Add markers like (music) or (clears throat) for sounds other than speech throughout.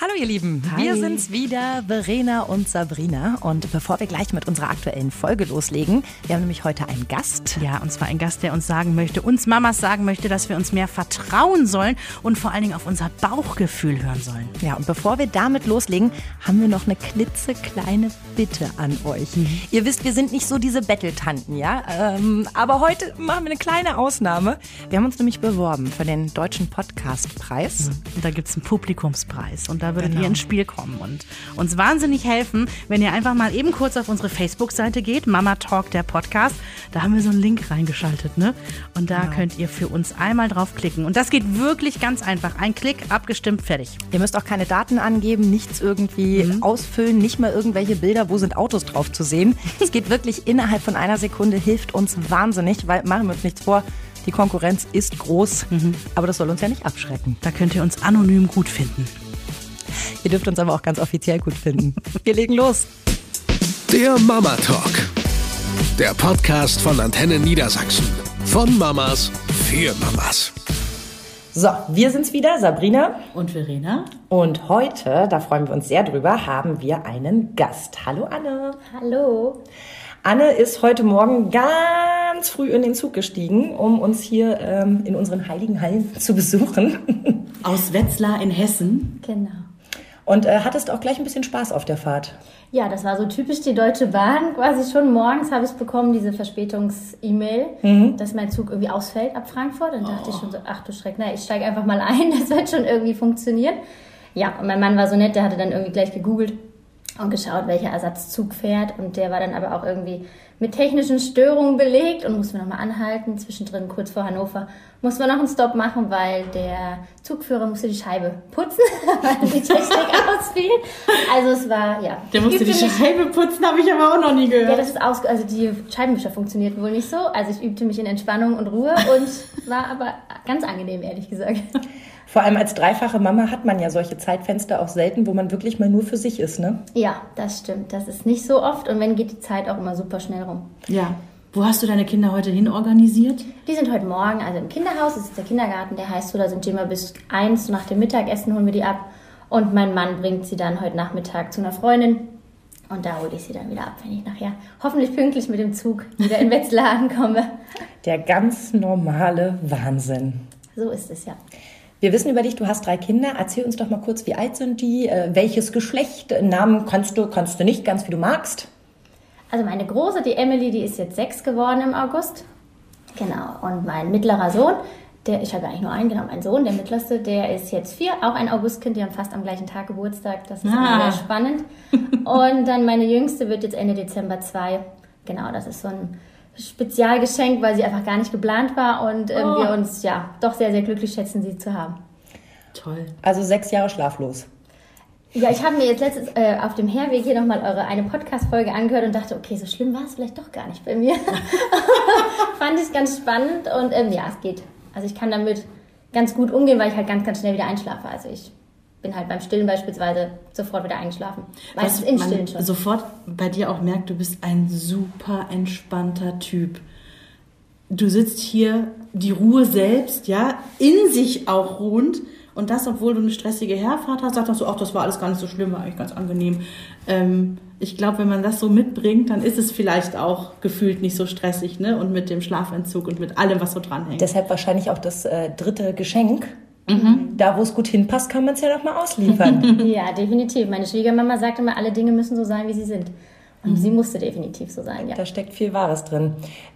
Hallo ihr Lieben, Hi. wir sind's wieder, Verena und Sabrina. Und bevor wir gleich mit unserer aktuellen Folge loslegen, wir haben nämlich heute einen Gast. Ja, und zwar ein Gast, der uns sagen möchte, uns Mamas sagen möchte, dass wir uns mehr vertrauen sollen und vor allen Dingen auf unser Bauchgefühl hören sollen. Ja, und bevor wir damit loslegen, haben wir noch eine klitzekleine Bitte an euch. Ihr wisst, wir sind nicht so diese Betteltanten, ja? Ähm, aber heute machen wir eine kleine Ausnahme. Wir haben uns nämlich beworben für den Deutschen Podcastpreis. Und da gibt's einen Publikumspreis und da würdet Genau. ihr ins Spiel kommen und uns wahnsinnig helfen, wenn ihr einfach mal eben kurz auf unsere Facebook-Seite geht, Mama Talk, der Podcast. Da haben wir so einen Link reingeschaltet, ne? Und da könnt ihr für uns einmal draufklicken. Und das geht wirklich ganz einfach. Ein Klick, abgestimmt, fertig. Ihr müsst auch keine Daten angeben, nichts irgendwie ausfüllen, nicht mal irgendwelche Bilder, wo sind Autos drauf zu sehen. (laughs) Es geht wirklich innerhalb von einer Sekunde, hilft uns wahnsinnig, weil machen wir uns nichts vor, die Konkurrenz ist groß, aber das soll uns ja nicht abschrecken. Da könnt ihr uns anonym gut finden. Ihr dürft uns aber auch ganz offiziell gut finden. Wir legen los. Der Mama Talk. Der Podcast von Antenne Niedersachsen. Von Mamas für Mamas. So, wir sind's wieder, Sabrina. Und Verena? Und heute, da freuen wir uns sehr drüber, haben wir einen Gast. Hallo Anne. Hallo. Anne ist heute Morgen ganz früh in den Zug gestiegen, um uns hier ähm, in unseren heiligen Hallen zu besuchen. Aus Wetzlar in Hessen. Genau. Und äh, hattest auch gleich ein bisschen Spaß auf der Fahrt. Ja, das war so typisch die Deutsche Bahn. Quasi schon morgens habe ich bekommen, diese Verspätungs-E-Mail, dass mein Zug irgendwie ausfällt ab Frankfurt. Dann dachte ich schon so, ach du Schreck, na, ich steige einfach mal ein, (laughs) das wird schon irgendwie funktionieren. Ja, und mein Mann war so nett, der hatte dann irgendwie gleich gegoogelt und geschaut, welcher Ersatzzug fährt. Und der war dann aber auch irgendwie mit technischen Störungen belegt und mussten wir nochmal anhalten. Zwischendrin, kurz vor Hannover, mussten wir noch einen Stopp machen, weil der Zugführer musste die Scheibe putzen, (laughs) weil die Technik (laughs) ausfiel. Also es war, ja. Der musste die Scheibe putzen, habe ich aber auch noch nie gehört. ja, das ist aus, also die Scheibenwischer funktionierten wohl nicht so. Also ich übte mich in Entspannung und Ruhe und war aber ganz angenehm, ehrlich gesagt. Vor allem als dreifache Mama hat man ja solche Zeitfenster auch selten, wo man wirklich mal nur für sich ist, ne? Ja, das stimmt. Das ist nicht so oft und wenn geht die Zeit auch immer super schnell rum. Ja. Wo hast du deine Kinder heute hin organisiert? Die sind heute Morgen, also im Kinderhaus, das ist der Kindergarten, der heißt so, da sind die immer bis eins nach dem Mittagessen holen wir die ab. Und mein Mann bringt sie dann heute Nachmittag zu einer Freundin. Und da hole ich sie dann wieder ab, wenn ich nachher hoffentlich pünktlich mit dem Zug wieder in Wetzlar ankomme. Der ganz normale Wahnsinn. So ist es ja. Wir wissen über dich, du hast drei Kinder. Erzähl uns doch mal kurz, wie alt sind die? Äh, welches Geschlecht? Namen kannst du, kannst du nicht, ganz wie du magst. Also meine große, die Emily, die ist jetzt sechs geworden im August. Genau. Und mein mittlerer Sohn, der, ich habe eigentlich nur einen, genau, mein Sohn, der mittlerste, der ist jetzt vier, auch ein Augustkind, die haben fast am gleichen Tag Geburtstag. Das ist Ah. immer sehr spannend. (laughs) Und dann meine jüngste wird jetzt Ende Dezember zwei. Genau, das ist so ein Spezialgeschenk, weil sie einfach gar nicht geplant war und ähm, Oh. wir uns ja doch sehr, sehr glücklich schätzen, sie zu haben. Toll. Also sechs Jahre schlaflos. Ja, ich habe mir jetzt letztens äh, auf dem Herweg hier nochmal eure eine Podcast-Folge angehört und dachte, okay, so schlimm war es vielleicht doch gar nicht bei mir. (laughs) Fand ich ganz spannend und ähm, ja, es geht. Also ich kann damit ganz gut umgehen, weil ich halt ganz, ganz schnell wieder einschlafe. Also ich bin halt beim Stillen beispielsweise sofort wieder eingeschlafen. Meistens im man Stillen schon. sofort bei dir auch merkt, du bist ein super entspannter Typ. Du sitzt hier die Ruhe selbst, ja, in sich auch ruhend. Und das, obwohl du eine stressige Herfahrt hast, sagst du, ach, das war alles gar nicht so schlimm, war eigentlich ganz angenehm. Ähm, ich glaube, wenn man das so mitbringt, dann ist es vielleicht auch gefühlt nicht so stressig, ne? Und mit dem Schlafentzug und mit allem, was so dranhängt. Deshalb wahrscheinlich auch das äh, dritte Geschenk. Da, wo es gut hinpasst, kann man es ja noch mal ausliefern. (laughs) ja, definitiv. Meine Schwiegermama sagt immer, alle Dinge müssen so sein, wie sie sind. Und sie musste definitiv so sein, ja. da steckt viel Wahres drin.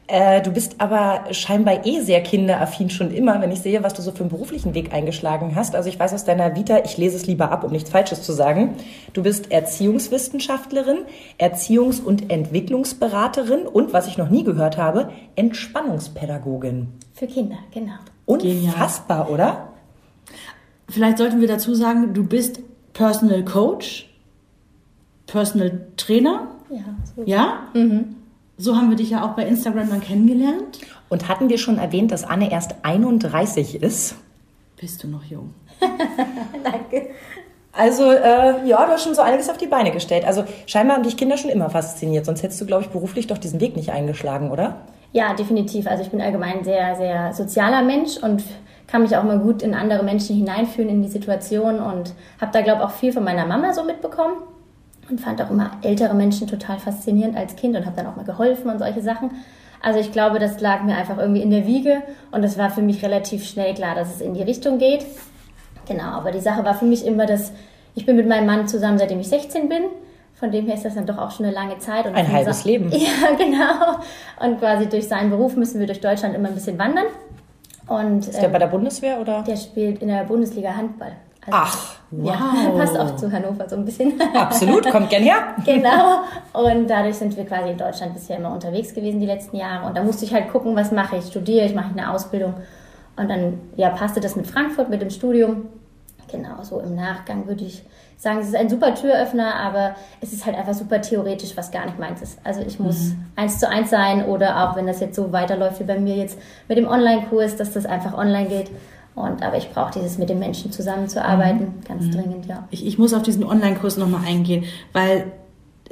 Äh, du bist aber scheinbar eh sehr kinderaffin schon immer, wenn ich sehe, was du so für einen beruflichen Weg eingeschlagen hast. Also ich weiß aus deiner Vita, ich lese es lieber ab, um nichts Falsches zu sagen. Du bist Erziehungswissenschaftlerin, Erziehungs- und Entwicklungsberaterin und, was ich noch nie gehört habe, Entspannungspädagogin. Für Kinder, genau. Genial. Unfassbar, oder? Vielleicht sollten wir dazu sagen, du bist Personal Coach, Personal Trainer, Ja, so. ja? So haben wir dich ja auch bei Instagram dann kennengelernt. Und hatten wir schon erwähnt, dass Anne erst 31 ist? Bist du noch jung? (laughs) Danke. Also, äh, ja, du hast schon so einiges auf die Beine gestellt. Also, scheinbar haben dich Kinder schon immer fasziniert. Sonst hättest du, glaube ich, beruflich doch diesen Weg nicht eingeschlagen, oder? Ja, definitiv. Also ich bin allgemein sehr, sehr sozialer Mensch und kann mich auch mal gut in andere Menschen hineinfühlen, in die Situation und habe da, glaube ich, auch viel von meiner Mama so mitbekommen und fand auch immer ältere Menschen total faszinierend als Kind und habe dann auch mal geholfen und solche Sachen. Also ich glaube, das lag mir einfach irgendwie in der Wiege und es war für mich relativ schnell klar, dass es in die Richtung geht. Genau, aber die Sache war für mich immer, dass ich bin mit meinem Mann zusammen, seitdem ich 16 bin. Von dem her ist das dann doch auch schon eine lange Zeit. Und ein halbes Leben. (laughs) Ja, genau. Und quasi durch seinen Beruf müssen wir durch Deutschland immer ein bisschen wandern. Und, ist der äh, bei der Bundeswehr oder? Der spielt in der Bundesliga Handball. Also, Ach, wow. Ja, passt auch zu Hannover so ein bisschen. Absolut, kommt gern her. (laughs) genau. Und dadurch sind wir quasi in Deutschland bisher immer unterwegs gewesen die letzten Jahre. Und da musste ich halt gucken, was mache ich. Studiere ich, mache ich eine Ausbildung. Und dann ja, passte das mit Frankfurt, mit dem Studium. Genau, so im Nachgang würde ich sagen, es ist ein super Türöffner, aber es ist halt einfach super theoretisch, was gar nicht meins ist. Also ich muss mhm. eins zu eins sein oder auch wenn das jetzt so weiterläuft wie bei mir jetzt mit dem Online-Kurs, dass das einfach online geht. Und, aber ich brauche dieses mit den Menschen zusammenzuarbeiten, mhm. ganz mhm. dringend, ja. Ich, ich muss auf diesen Online-Kurs nochmal eingehen, weil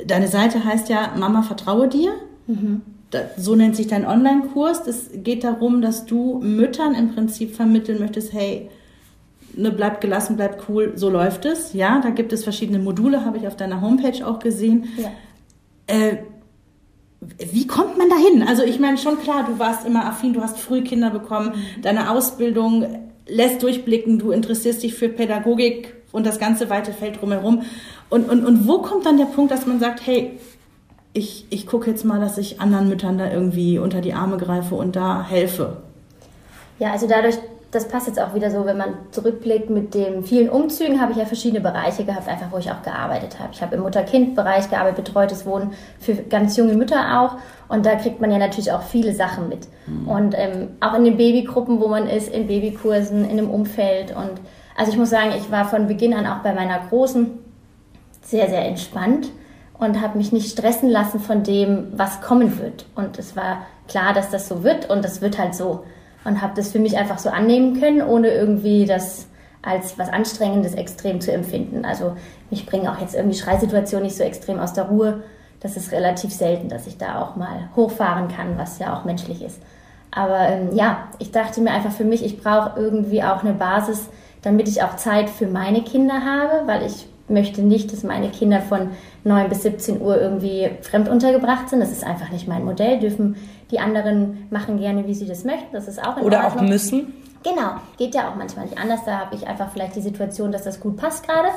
deine Seite heißt ja Mama vertraue dir. Mhm. so nennt sich dein Online-Kurs. Es geht darum, dass du Müttern im Prinzip vermitteln möchtest, hey, ne, bleibt gelassen, bleibt cool, so läuft es. Ja, da gibt es verschiedene Module, habe ich auf deiner Homepage auch gesehen. Ja. Äh, wie kommt man da hin? Also ich meine schon klar, du warst immer affin, du hast früh Kinder bekommen, mhm. deine Ausbildung lässt durchblicken, du interessierst dich für Pädagogik und das ganze weite Feld drumherum. Und, und, und wo kommt dann der Punkt, dass man sagt, hey, ich, ich gucke jetzt mal, dass ich anderen Müttern da irgendwie unter die Arme greife und da helfe? Ja, also dadurch, das passt jetzt auch wieder so, wenn man zurückblickt mit den vielen Umzügen, habe ich ja verschiedene Bereiche gehabt, einfach wo ich auch gearbeitet habe. Ich habe im Mutter-Kind-Bereich gearbeitet, betreutes Wohnen für ganz junge Mütter auch. Und da kriegt man ja natürlich auch viele Sachen mit. Mhm. Und ähm, auch in den Babygruppen, wo man ist, in Babykursen, in dem Umfeld. Und also ich muss sagen, ich war von Beginn an auch bei meiner Großen sehr, sehr entspannt und habe mich nicht stressen lassen von dem, was kommen wird. Und es war klar, dass das so wird und das wird halt so und habe das für mich einfach so annehmen können, ohne irgendwie das als was Anstrengendes extrem zu empfinden. Also mich bringen auch jetzt irgendwie Schreisituationen nicht so extrem aus der Ruhe. Das ist relativ selten, dass ich da auch mal hochfahren kann, was ja auch menschlich ist. Aber ähm, ja, ich dachte mir einfach für mich, ich brauche irgendwie auch eine Basis, damit ich auch Zeit für meine Kinder habe, weil ich möchte nicht, dass meine Kinder von 9 bis 17 Uhr irgendwie fremd untergebracht sind. Das ist einfach nicht mein Modell. Dürfen die anderen machen gerne, wie sie das möchten. Das ist auch in Oder Ordnung. auch müssen. Genau, geht ja auch manchmal nicht anders. Da habe ich einfach vielleicht die Situation, dass das gut passt gerade.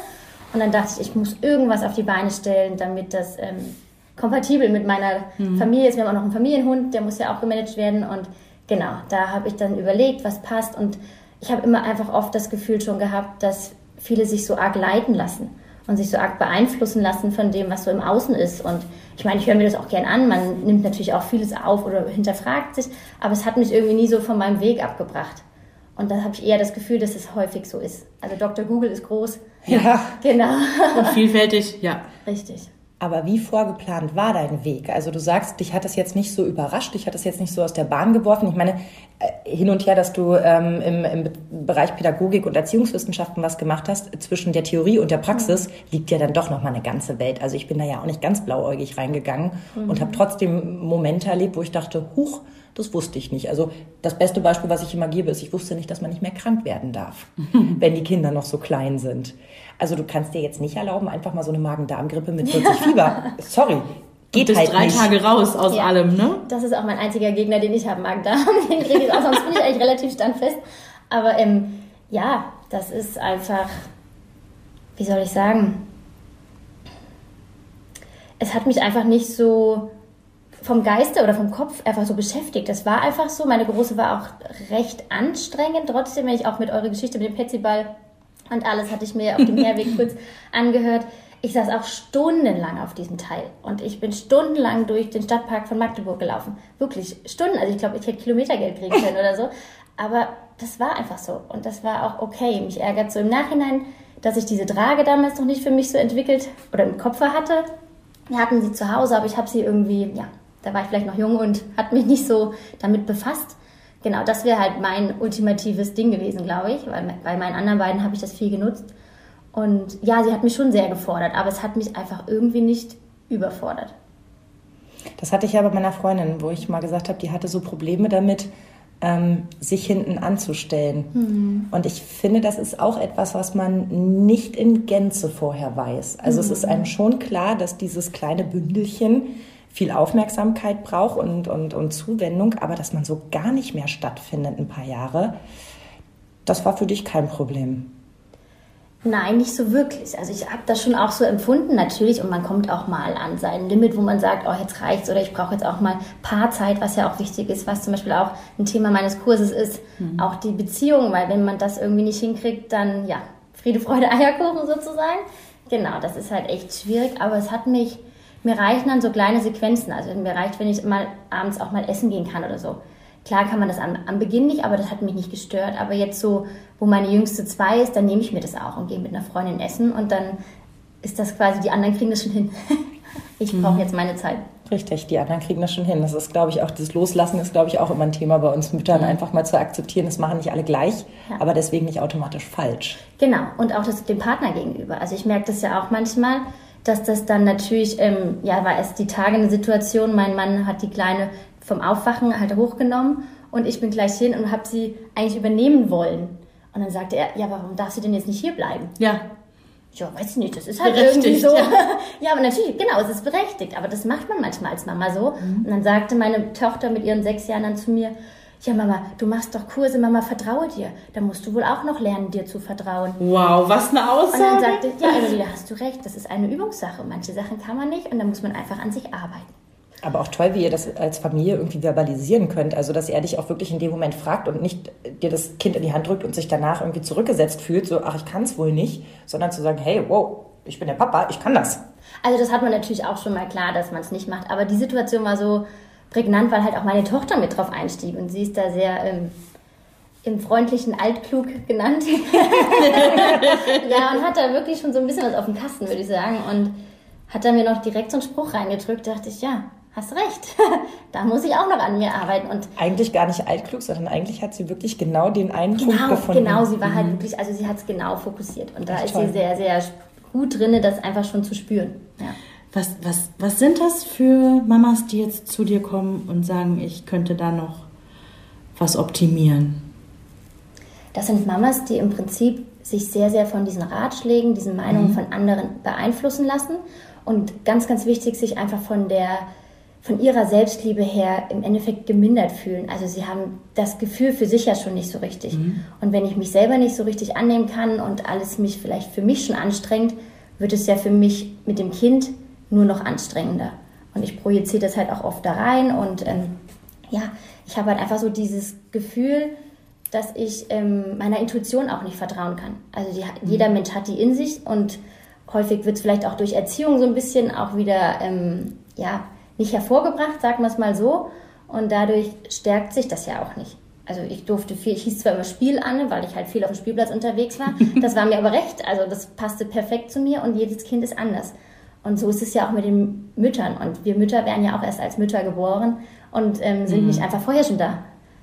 Und dann dachte ich, ich muss irgendwas auf die Beine stellen, damit das ähm, kompatibel mit meiner mhm. Familie ist. Wir haben auch noch einen Familienhund, der muss ja auch gemanagt werden. Und genau, da habe ich dann überlegt, was passt. Und ich habe immer einfach oft das Gefühl schon gehabt, dass viele sich so arg leiten lassen und sich so arg beeinflussen lassen von dem, was so im Außen ist. Und ich meine, ich höre mir das auch gern an. Man nimmt natürlich auch vieles auf oder hinterfragt sich, aber es hat mich irgendwie nie so von meinem Weg abgebracht. Und da habe ich eher das Gefühl, dass es häufig so ist. Also Dr. Google ist groß. Ja. (laughs) Genau. Und vielfältig, ja. Richtig. Aber wie vorgeplant war dein Weg? Also du sagst, dich hat das jetzt nicht so überrascht, dich hat das jetzt nicht so aus der Bahn geworfen. Ich meine, äh, hin und her, dass du ähm, im, im, Bereich Pädagogik und Erziehungswissenschaften was gemacht hast, zwischen der Theorie und der Praxis liegt ja dann doch noch mal eine ganze Welt. Also ich bin da ja auch nicht ganz blauäugig reingegangen mhm. und habe trotzdem Momente erlebt, wo ich dachte, huch, das wusste ich nicht. Also das beste Beispiel, was ich immer gebe, ist, ich wusste nicht, dass man nicht mehr krank werden darf, (laughs) wenn die Kinder noch so klein sind. Also du kannst dir jetzt nicht erlauben, einfach mal so eine Magen-Darm-Grippe mit 40 (laughs) Fieber. Sorry. Geht du bist halt drei nicht. Tage raus aus ja. allem, ne? Das ist auch mein einziger Gegner, den ich habe, Magen-Darm. (laughs) Den kriege ich auch, sonst bin ich eigentlich relativ standfest. Aber ähm, ja, das ist einfach, wie soll ich sagen, es hat mich einfach nicht so vom Geiste oder vom Kopf einfach so beschäftigt. Das war einfach so. Meine Große war auch recht anstrengend. Trotzdem, wenn ich auch mit eurer Geschichte mit dem Petsyball und alles hatte ich mir auf dem (laughs) Herweg kurz angehört. Ich saß auch stundenlang auf diesem Teil und ich bin stundenlang durch den Stadtpark von Magdeburg gelaufen. Wirklich Stunden. Also ich glaube, ich hätte Kilometergeld kriegen können oder so. Aber das war einfach so und das war auch okay. Mich ärgert so im Nachhinein, dass ich diese Trage damals noch nicht für mich so entwickelt oder im Kopf hatte. Wir hatten sie zu Hause, aber ich habe sie irgendwie, ja, da war ich vielleicht noch jung und hat mich nicht so damit befasst genau, das wäre halt mein ultimatives Ding gewesen, glaube ich, weil bei meinen anderen beiden habe ich das viel genutzt. Und ja, sie hat mich schon sehr gefordert, aber es hat mich einfach irgendwie nicht überfordert. Das hatte ich ja bei meiner Freundin, wo ich mal gesagt habe, die hatte so Probleme damit, ähm, sich hinten anzustellen. Und ich finde, das ist auch etwas, was man nicht in Gänze vorher weiß. Also es ist einem schon klar, dass dieses kleine Bündelchen viel Aufmerksamkeit braucht und, und, und Zuwendung, aber dass man so gar nicht mehr stattfindet ein paar Jahre, das war für dich kein Problem. Nein, nicht so wirklich. Also ich habe das schon auch so empfunden natürlich und man kommt auch mal an sein Limit, wo man sagt, oh jetzt reicht's oder ich brauche jetzt auch mal Paarzeit, was ja auch wichtig ist, was zum Beispiel auch ein Thema meines Kurses ist, mhm. auch die Beziehung, weil wenn man das irgendwie nicht hinkriegt, dann ja, Friede, Freude, (laughs) Eierkuchen sozusagen. Genau, das ist halt echt schwierig, aber es hat mich, mir reichen dann so kleine Sequenzen, also mir reicht, wenn ich mal abends auch mal essen gehen kann oder so. Klar kann man das am, am Beginn nicht, aber das hat mich nicht gestört. Aber jetzt so, wo meine jüngste zwei ist, dann nehme ich mir das auch und gehe mit einer Freundin essen und dann ist das quasi, die anderen kriegen das schon hin. (laughs) ich brauche mhm. jetzt meine Zeit. Richtig, die anderen kriegen das schon hin. Das ist, glaube ich, auch das Loslassen ist, glaube ich, auch immer ein Thema bei uns Müttern, mhm. einfach mal zu akzeptieren, das machen nicht alle gleich, ja. aber deswegen nicht automatisch falsch. Genau, und auch das dem Partner gegenüber. Also ich merke das ja auch manchmal, dass das dann natürlich, ähm, ja, war es die Tage eine Situation, mein Mann hat die Kleine vom Aufwachen halt hochgenommen und ich bin gleich hin und habe sie eigentlich übernehmen wollen. Und dann sagte er, ja, warum darf sie denn jetzt nicht hier bleiben? Ja. Ja, weiß ich nicht, das ist halt berechtigt, irgendwie so. Ja. (laughs) ja. aber natürlich, genau, es ist berechtigt, aber das macht man manchmal als Mama so. Mhm. Und dann sagte meine Tochter mit ihren sechs Jahren dann zu mir, ja Mama, du machst doch Kurse, Mama, vertraue dir. Da musst du wohl auch noch lernen, dir zu vertrauen. Wow, was eine Aussage. Und dann sagte ich, ja, Emily, da hast du recht, das ist eine Übungssache. Manche Sachen kann man nicht und da muss man einfach an sich arbeiten. Aber auch toll, wie ihr das als Familie irgendwie verbalisieren könnt. Also, dass er dich auch wirklich in dem Moment fragt und nicht dir das Kind in die Hand drückt und sich danach irgendwie zurückgesetzt fühlt, so, ach, ich kann es wohl nicht, sondern zu sagen, hey, wow, ich bin der Papa, ich kann das. Also, das hat man natürlich auch schon mal klar, dass man es nicht macht. Aber die Situation war so prägnant, weil halt auch meine Tochter mit drauf einstieg und sie ist da sehr ähm, im freundlichen Altklug genannt. (laughs) ja, und hat da wirklich schon so ein bisschen was auf dem Kasten, würde ich sagen. Und hat er mir noch direkt so einen Spruch reingedrückt, dachte ich, ja, hast recht, (laughs) da muss ich auch noch an mir arbeiten. Und eigentlich gar nicht altklug, sondern eigentlich hat sie wirklich genau den einen genau, Punkt gefunden. Genau, sie war halt mhm. halt wirklich, also sie hat es genau fokussiert. Und da Echt ist toll. sie sehr, sehr gut drin, das einfach schon zu spüren. Ja. Was, was, was sind das für Mamas, die jetzt zu dir kommen und sagen, ich könnte da noch was optimieren? Das sind Mamas, die im Prinzip sich sehr, sehr von diesen Ratschlägen, diesen Meinungen mhm. von anderen beeinflussen lassen und ganz, ganz wichtig, sich einfach von der von ihrer Selbstliebe her im Endeffekt gemindert fühlen. Also sie haben das Gefühl für sich ja schon nicht so richtig. Mhm. Und wenn ich mich selber nicht so richtig annehmen kann und alles mich vielleicht für mich schon anstrengt, wird es ja für mich mit dem Kind nur noch anstrengender. Und ich projiziere das halt auch oft da rein und ähm, ja, ich habe halt einfach so dieses Gefühl, dass ich ähm, meiner Intuition auch nicht vertrauen kann. Also die, mhm. jeder Mensch hat die in sich und häufig wird es vielleicht auch durch Erziehung so ein bisschen auch wieder ähm, ja, nicht hervorgebracht, sagen wir es mal so. Und dadurch stärkt sich das ja auch nicht. Also ich durfte viel, ich hieß zwar immer Spiel an, weil ich halt viel auf dem Spielplatz unterwegs war. (laughs) Das war mir aber recht. Also das passte perfekt zu mir und jedes Kind ist anders. Und so ist es ja auch mit den Müttern. Und wir Mütter werden ja auch erst als Mütter geboren und ähm, sind mhm. nicht einfach vorher schon da.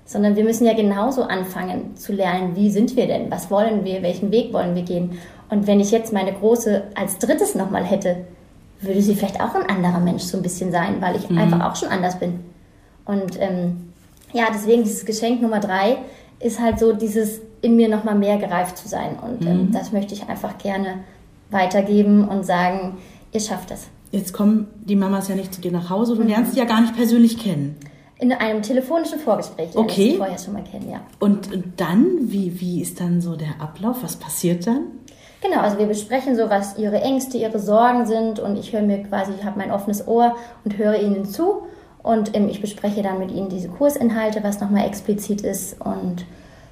Sondern wir müssen ja genauso anfangen zu lernen, wie sind wir denn? Was wollen wir? Welchen Weg wollen wir gehen? Und wenn ich jetzt meine Große als drittes nochmal hätte, würde sie vielleicht auch ein anderer Mensch so ein bisschen sein, weil ich mhm. einfach auch schon anders bin. Und ähm, ja, deswegen dieses Geschenk Nummer drei ist halt so dieses in mir nochmal mehr gereift zu sein. Und ähm, mhm. das möchte ich einfach gerne weitergeben und sagen, ihr schafft es. Jetzt kommen die Mamas ja nicht zu dir nach Hause, du mhm. lernst sie ja gar nicht persönlich kennen. In einem telefonischen Vorgespräch okay. ich sie vorher schon mal kennen, ja. Und, und dann, wie, wie ist dann so der Ablauf? Was passiert dann? Genau, also wir besprechen so, was ihre Ängste, ihre Sorgen sind und ich höre mir quasi, ich habe mein offenes Ohr und höre ihnen zu und ähm, ich bespreche dann mit ihnen diese Kursinhalte, was nochmal explizit ist und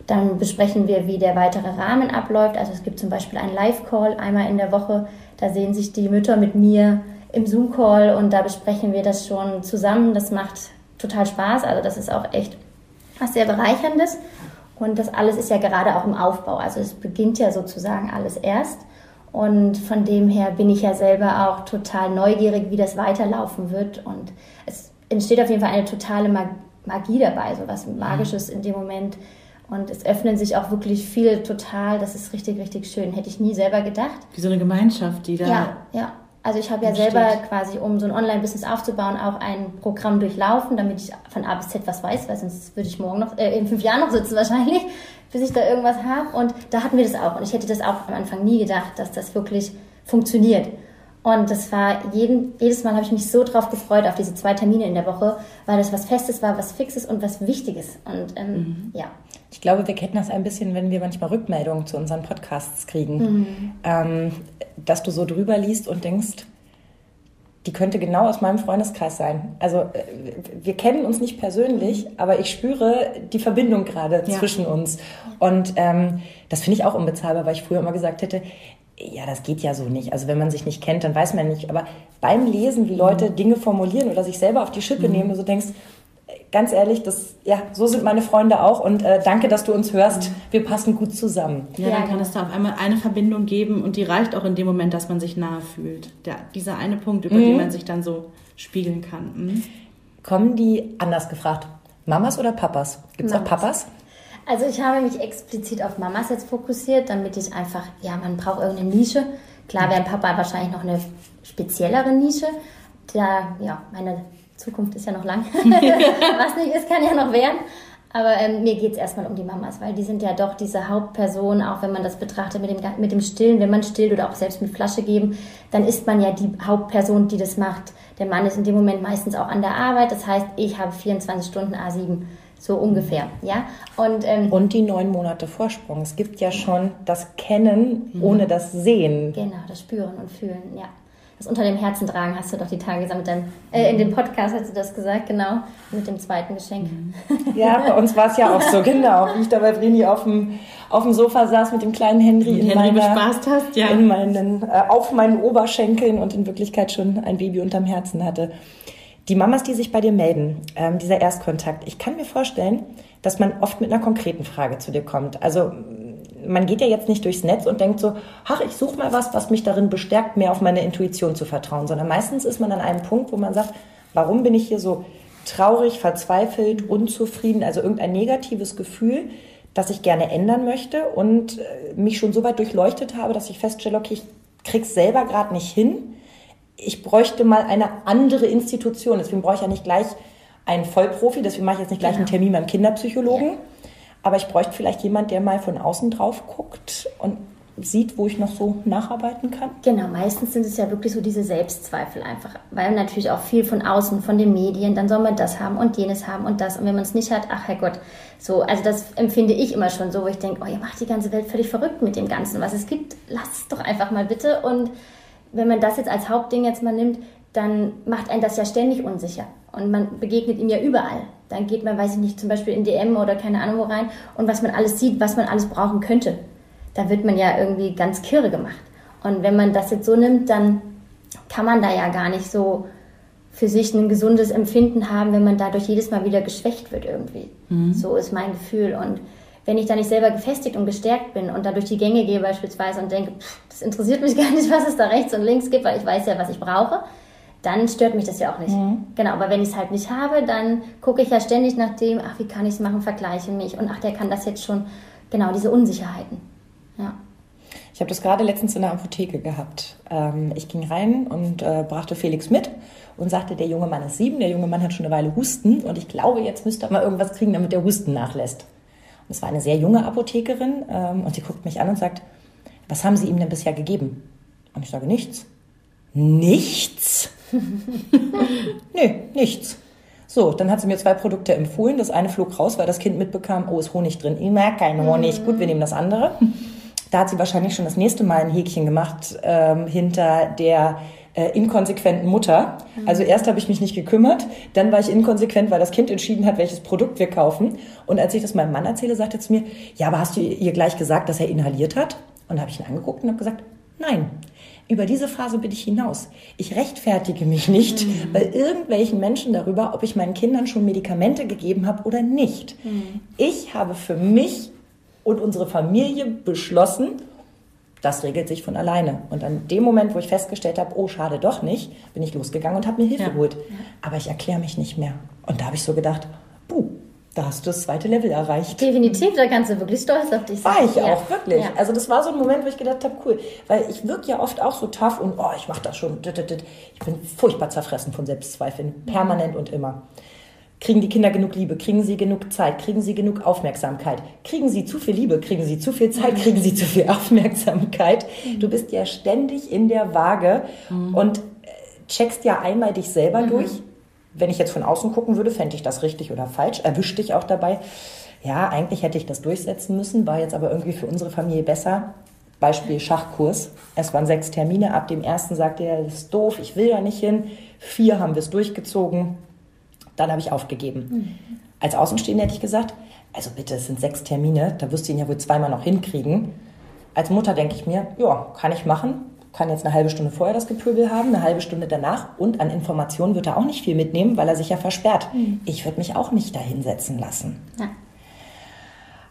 dann besprechen wir, wie der weitere Rahmen abläuft. Also es gibt zum Beispiel einen Live-Call einmal in der Woche, da sehen sich die Mütter mit mir im Zoom-Call und da besprechen wir das schon zusammen. Das macht total Spaß, also das ist auch echt was sehr bereicherndes. Und das alles ist ja gerade auch im Aufbau. Also es beginnt ja sozusagen alles erst. Und von dem her bin ich ja selber auch total neugierig, wie das weiterlaufen wird. Und es entsteht auf jeden Fall eine totale Magie dabei, so was Magisches in dem Moment. Und es öffnen sich auch wirklich viele total, das ist richtig, richtig schön. Hätte ich nie selber gedacht. Wie so eine Gemeinschaft, die da. Ja, ja. Also ich habe ja Entsteht. selber quasi, um so ein Online-Business aufzubauen, auch ein Programm durchlaufen, damit ich von A bis Z was weiß, weil sonst würde ich morgen noch, äh, in fünf Jahren noch sitzen wahrscheinlich, (laughs) bis ich da irgendwas habe. Und da hatten wir das auch. Und ich hätte das auch am Anfang nie gedacht, dass das wirklich funktioniert. Und das war jeden, jedes Mal habe ich mich so drauf gefreut, auf diese zwei Termine in der Woche, weil das was Festes war, was Fixes und was Wichtiges. Und ähm, ja. Ich glaube, wir kennen das ein bisschen, wenn wir manchmal Rückmeldungen zu unseren Podcasts kriegen, ähm, dass du so drüber liest und denkst, die könnte genau aus meinem Freundeskreis sein. Also äh, wir kennen uns nicht persönlich, aber ich spüre die Verbindung gerade Ja. zwischen uns. Und ähm, das finde ich auch unbezahlbar, weil ich früher immer gesagt hätte, ja, das geht ja so nicht. Also wenn man sich nicht kennt, dann weiß man nicht. Aber beim Lesen, wie Leute Dinge formulieren oder sich selber auf die Schippe nehmen, du so denkst, ganz ehrlich, das, ja, so sind meine Freunde auch. Und äh, danke, dass du uns hörst. Wir passen gut zusammen. Ja, dann kann genau. es da auf einmal eine Verbindung geben und die reicht auch in dem Moment, dass man sich nahe fühlt. Der, dieser eine Punkt, über den man sich dann so spiegeln kann. Mhm. Kommen die anders gefragt? Mamas oder Papas? Gibt es auch. Papas? Also ich habe mich explizit auf Mamas jetzt fokussiert, damit ich einfach, ja, man braucht irgendeine Nische. Klar wäre ein Papa wahrscheinlich noch eine speziellere Nische. Da, ja, meine Zukunft ist ja noch lang. (laughs) Was nicht ist, kann ja noch werden. Aber ähm, mir geht es erstmal um die Mamas, weil die sind ja doch diese Hauptperson, auch wenn man das betrachtet mit dem, mit dem Stillen, wenn man stillt oder auch selbst mit Flasche geben, dann ist man ja die Hauptperson, die das macht. Der Mann ist in dem Moment meistens auch an der Arbeit, das heißt, ich habe 24 Stunden A7, so ungefähr, ja. Und ähm, Und die neun Monate Vorsprung. Es gibt ja schon das Kennen ohne das Sehen. Genau, das Spüren und Fühlen, ja. Das unter dem Herzen tragen hast du doch die Tage gesagt mit deinem, äh, in dem Podcast hast du das gesagt, genau, mit dem zweiten Geschenk. (laughs) Ja, bei uns war es ja auch so, genau. Wie ich da bei Vreni auf dem, auf dem Sofa saß mit dem kleinen Henry, Und in Henry meiner, bespaßt hast, ja. in meinen, äh, auf meinen Oberschenkeln und in Wirklichkeit schon ein Baby unterm Herzen hatte. Die Mamas, die sich bei dir melden, ähm, dieser Erstkontakt, ich kann mir vorstellen, dass man oft mit einer konkreten Frage zu dir kommt. Also man geht ja jetzt nicht durchs Netz und denkt so, ach, ich suche mal was, was mich darin bestärkt, mehr auf meine Intuition zu vertrauen, sondern meistens ist man an einem Punkt, wo man sagt, warum bin ich hier so traurig, verzweifelt, unzufrieden, also irgendein negatives Gefühl, das ich gerne ändern möchte und äh, mich schon so weit durchleuchtet habe, dass ich feststelle, okay, ich krieg's selber gerade nicht hin. Ich bräuchte mal eine andere Institution. Deswegen brauche ich ja nicht gleich einen Vollprofi, deswegen mache ich jetzt nicht gleich einen Genau. Termin beim Kinderpsychologen. Aber ich bräuchte vielleicht jemand, der mal von außen drauf guckt und sieht, wo ich noch so nacharbeiten kann. Genau, meistens sind es ja wirklich so diese Selbstzweifel einfach, weil natürlich auch viel von außen, von den Medien, dann soll man das haben und jenes haben und das und wenn man es nicht hat, ach Herrgott, so, also das empfinde ich immer schon so, wo ich denke, oh, ihr macht die ganze Welt völlig verrückt mit dem Ganzen, was es gibt, lasst es doch einfach mal bitte und wenn man das jetzt als Hauptding jetzt mal nimmt, dann macht einen das ja ständig unsicher und man begegnet ihm ja überall. Dann geht man, weiß ich nicht, zum Beispiel in DM oder keine Ahnung wo rein und was man alles sieht, was man alles brauchen könnte da wird man ja irgendwie ganz kirre gemacht. Und wenn man das jetzt so nimmt, dann kann man da ja gar nicht so für sich ein gesundes Empfinden haben, wenn man dadurch jedes Mal wieder geschwächt wird irgendwie. So ist mein Gefühl. Und wenn ich da nicht selber gefestigt und gestärkt bin und da durch die Gänge gehe beispielsweise und denke, pff, das interessiert mich (laughs) gar nicht, was es da rechts und links gibt, weil ich weiß ja, was ich brauche, dann stört mich das ja auch nicht. Genau, aber wenn ich es halt nicht habe, dann gucke ich ja ständig nach dem, ach, wie kann ich es machen, vergleiche mich und ach, der kann das jetzt schon. Genau, diese Unsicherheiten. Ja. Ich habe das gerade letztens in der Apotheke gehabt. Ähm, ich ging rein und äh, brachte Felix mit und sagte, der junge Mann ist sieben, der junge Mann hat schon eine Weile Husten und ich glaube, jetzt müsste er mal irgendwas kriegen, damit der Husten nachlässt. Es war eine sehr junge Apothekerin ähm, und sie guckt mich an und sagt, was haben Sie ihm denn bisher gegeben? Und ich sage, nichts. Nichts? (laughs) Nö, nichts. So, dann hat sie mir zwei Produkte empfohlen. Das eine flog raus, weil das Kind mitbekam, oh, ist Honig drin. Ich mag keinen Honig. Gut, wir nehmen das andere. Da hat sie wahrscheinlich schon das nächste Mal ein Häkchen gemacht ähm, hinter der äh, inkonsequenten Mutter. Also erst habe ich mich nicht gekümmert, dann war ich inkonsequent, weil das Kind entschieden hat, welches Produkt wir kaufen. Und als ich das meinem Mann erzähle, sagte er zu mir, ja, aber hast du ihr gleich gesagt, dass er inhaliert hat? Und da habe ich ihn angeguckt und habe gesagt, nein. Über diese Phase bin ich hinaus. Ich rechtfertige mich nicht bei irgendwelchen Menschen darüber, ob ich meinen Kindern schon Medikamente gegeben habe oder nicht. Ich habe für mich und unsere Familie beschlossen, das regelt sich von alleine. Und an dem Moment, wo ich festgestellt habe, oh, schade doch nicht, bin ich losgegangen und habe mir Hilfe Ja. geholt. Aber ich erkläre mich nicht mehr. Und da habe ich so gedacht, puh, da hast du das zweite Level erreicht. Definitiv, da kannst du wirklich stolz auf dich sein. War ich Ja. auch, wirklich. Ja. Also das war so ein Moment, wo ich gedacht habe, cool. Weil ich wirke ja oft auch so tough und oh, ich mache das schon. Ich bin furchtbar zerfressen von Selbstzweifeln, permanent und immer. Kriegen die Kinder genug Liebe? Kriegen sie genug Zeit? Kriegen sie genug Aufmerksamkeit? Kriegen sie zu viel Liebe? Kriegen sie zu viel Zeit? Kriegen sie zu viel Aufmerksamkeit? Du bist ja ständig in der Waage und äh, checkst ja einmal dich selber durch. Wenn ich jetzt von außen gucken würde, fände ich das richtig oder falsch. Erwischt dich auch dabei. Ja, eigentlich hätte ich das durchsetzen müssen, war jetzt aber irgendwie für unsere Familie besser. Beispiel Schachkurs. Es waren sechs Termine. Ab dem ersten sagte er, das ist doof, ich will da nicht hin. Vier haben wir es durchgezogen. Dann habe ich aufgegeben. Als Außenstehender hätte ich gesagt, also bitte, es sind sechs Termine, da wirst du ihn ja wohl zweimal noch hinkriegen. Als Mutter denke ich mir, ja, kann ich machen. Kann jetzt eine halbe Stunde vorher das Gepöbel haben, eine halbe Stunde danach. Und an Informationen wird er auch nicht viel mitnehmen, weil er sich ja versperrt. Ich würde mich auch nicht da hinsetzen lassen. Ja.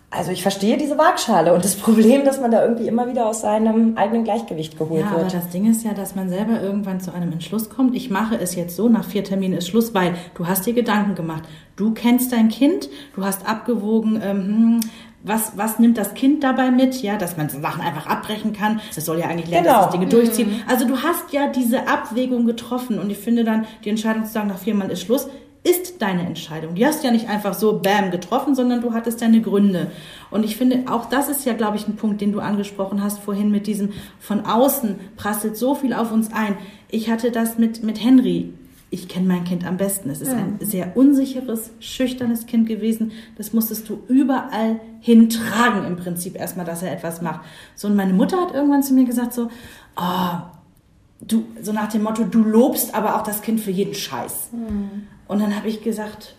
Also ich verstehe diese Waagschale und das (laughs) Problem, dass man da irgendwie immer wieder aus seinem eigenen Gleichgewicht geholt Ja, aber wird. das Ding ist ja, dass man selber irgendwann zu einem Entschluss kommt. Ich mache es jetzt so, nach vier Terminen ist Schluss, weil du hast dir Gedanken gemacht. Du kennst dein Kind, du hast abgewogen, ähm, hm, was, was nimmt das Kind dabei mit? Ja, dass man Sachen einfach abbrechen kann. Das soll ja eigentlich lernen, Genau. dass das Dinge durchziehen. Also du hast ja diese Abwägung getroffen und ich finde dann, die Entscheidung zu sagen, nach vier Mal ist Schluss, ist deine Entscheidung. Die hast du ja nicht einfach so bam getroffen, sondern du hattest deine Gründe. Und ich finde, auch das ist ja, glaube ich, ein Punkt, den du angesprochen hast vorhin mit diesem von außen prasselt so viel auf uns ein. Ich hatte das mit, mit Henry. Ich kenne mein Kind am besten. Es ist ein sehr unsicheres, schüchternes Kind gewesen. Das musstest du überall hintragen im Prinzip erstmal, dass er etwas macht. So, und meine Mutter hat irgendwann zu mir gesagt so, oh, du, so nach dem Motto, du lobst aber auch das Kind für jeden Scheiß. Und dann habe ich gesagt,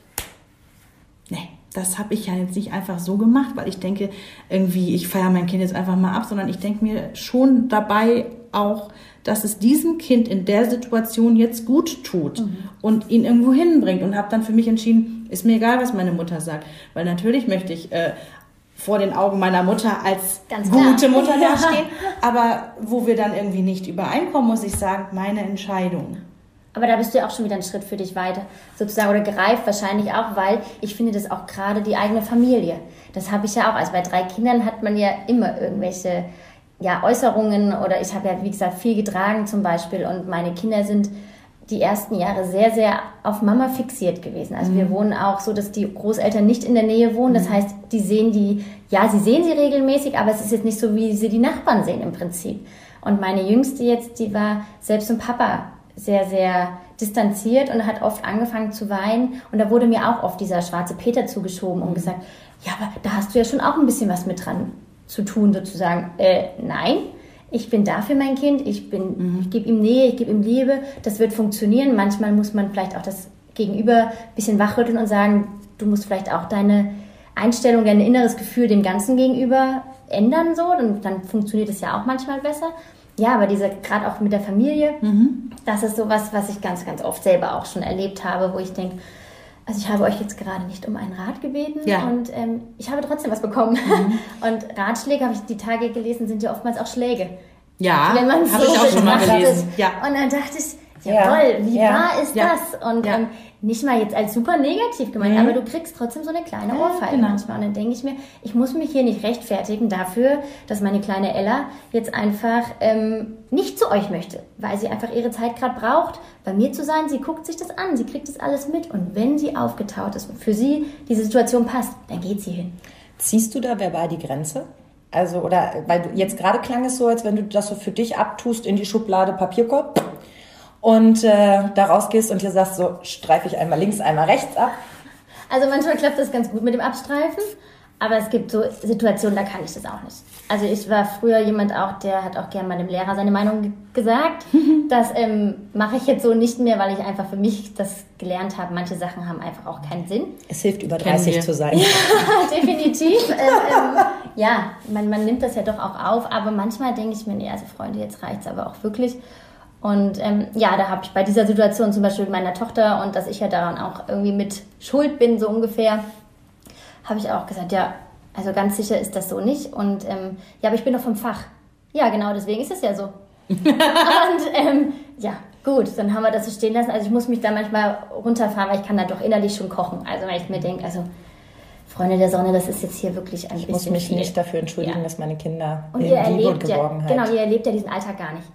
nee, das habe ich ja jetzt nicht einfach so gemacht, weil ich denke, irgendwie, ich feiere mein Kind jetzt einfach mal ab, sondern ich denke mir schon dabei auch, dass es diesem Kind in der Situation jetzt gut tut und ihn irgendwo hinbringt und habe dann für mich entschieden, ist mir egal, was meine Mutter sagt, weil natürlich möchte ich äh, vor den Augen meiner Mutter als Ganz klar. gute Mutter Ja. dastehen, aber wo wir dann irgendwie nicht übereinkommen, muss ich sagen, meine Entscheidung. Aber da bist du ja auch schon wieder einen Schritt für dich weiter, sozusagen, oder gereift wahrscheinlich auch, weil ich finde das auch gerade die eigene Familie. Das habe ich ja auch. Also bei drei Kindern hat man ja immer irgendwelche ja, Äußerungen oder ich habe ja, wie gesagt, viel getragen zum Beispiel und meine Kinder sind die ersten Jahre sehr, sehr auf Mama fixiert gewesen. Also wir wohnen auch so, dass die Großeltern nicht in der Nähe wohnen. Das heißt, die sehen die, ja, sie sehen sie regelmäßig, aber es ist jetzt nicht so, wie sie die Nachbarn sehen im Prinzip. Und meine Jüngste jetzt, die war selbst zum Papa sehr, sehr distanziert und hat oft angefangen zu weinen. Und da wurde mir auch oft dieser schwarze Peter zugeschoben und gesagt, ja, aber da hast du ja schon auch ein bisschen was mit dran zu tun, sozusagen. Äh, nein, ich bin da für mein Kind, ich bin, ich gebe ihm Nähe, ich gebe ihm Liebe, das wird funktionieren. Manchmal muss man vielleicht auch das Gegenüber ein bisschen wachrütteln und sagen, du musst vielleicht auch deine Einstellung, dein inneres Gefühl dem Ganzen gegenüber ändern, so, und dann funktioniert es ja auch manchmal besser. Ja, aber diese, gerade auch mit der Familie, das ist sowas, was ich ganz, ganz oft selber auch schon erlebt habe, wo ich denke, also ich habe euch jetzt gerade nicht um einen Rat gebeten Ja. und ähm, ich habe trotzdem was bekommen. (laughs) Und Ratschläge, habe ich die Tage gelesen, sind ja oftmals auch Schläge. Ja, Wenn man habe so ich auch schon mal gelesen. Ja. Und dann dachte ich, Ja. jawohl, wie Ja. wahr ist Ja. das? Und Ja. ähm, nicht mal jetzt als super negativ gemeint, Mhm. aber du kriegst trotzdem so eine kleine Ja, Ohrfeige genau. manchmal. Und dann denke ich mir, ich muss mich hier nicht rechtfertigen dafür, dass meine kleine Ella jetzt einfach ähm, nicht zu euch möchte, weil sie einfach ihre Zeit gerade braucht, bei mir zu sein. Sie guckt sich das an, sie kriegt das alles mit. Und wenn sie aufgetaut ist und für sie diese Situation passt, dann geht sie hin. Ziehst du da verbal die Grenze? Also, oder, weil du, jetzt gerade klang es so, als wenn du das so für dich abtust in die Schublade Papierkorb und äh, da rausgehst und dir sagst, so streife ich einmal links, einmal rechts ab. Also manchmal klappt das ganz gut mit dem Abstreifen, aber es gibt so Situationen, da kann ich das auch nicht. Also ich war früher jemand auch, der hat auch gern meinem Lehrer seine Meinung ge- gesagt. (laughs) Das ähm, mache ich jetzt so nicht mehr, weil ich einfach für mich das gelernt habe. Manche Sachen haben einfach auch keinen Sinn. Es hilft, über Kennen 30 wir. zu sein. (laughs) Definitiv. ähm, ähm, ja, man, man nimmt das ja doch auch auf, aber manchmal denke ich mir, nee, also Freunde, jetzt reicht's aber auch wirklich. Und ähm, ja, da habe ich bei dieser Situation zum Beispiel mit meiner Tochter und dass ich ja daran auch irgendwie mit schuld bin, so ungefähr, habe ich auch gesagt, ja, also ganz sicher ist das so nicht. Und ähm, ja, aber ich bin doch vom Fach. Ja, genau, deswegen ist es ja so. (laughs) und ähm, ja, gut, dann haben wir das so stehen lassen. Also ich muss mich da manchmal runterfahren, weil ich kann da doch innerlich schon kochen. Also weil ich mir denke, also Freunde der Sonne, das ist jetzt hier wirklich ein Ich bisschen muss mich viel. nicht dafür entschuldigen, Ja. dass meine Kinder Und in ihr erlebt ja, Geborgenheit. genau, ihr erlebt ja diesen Alltag gar nicht.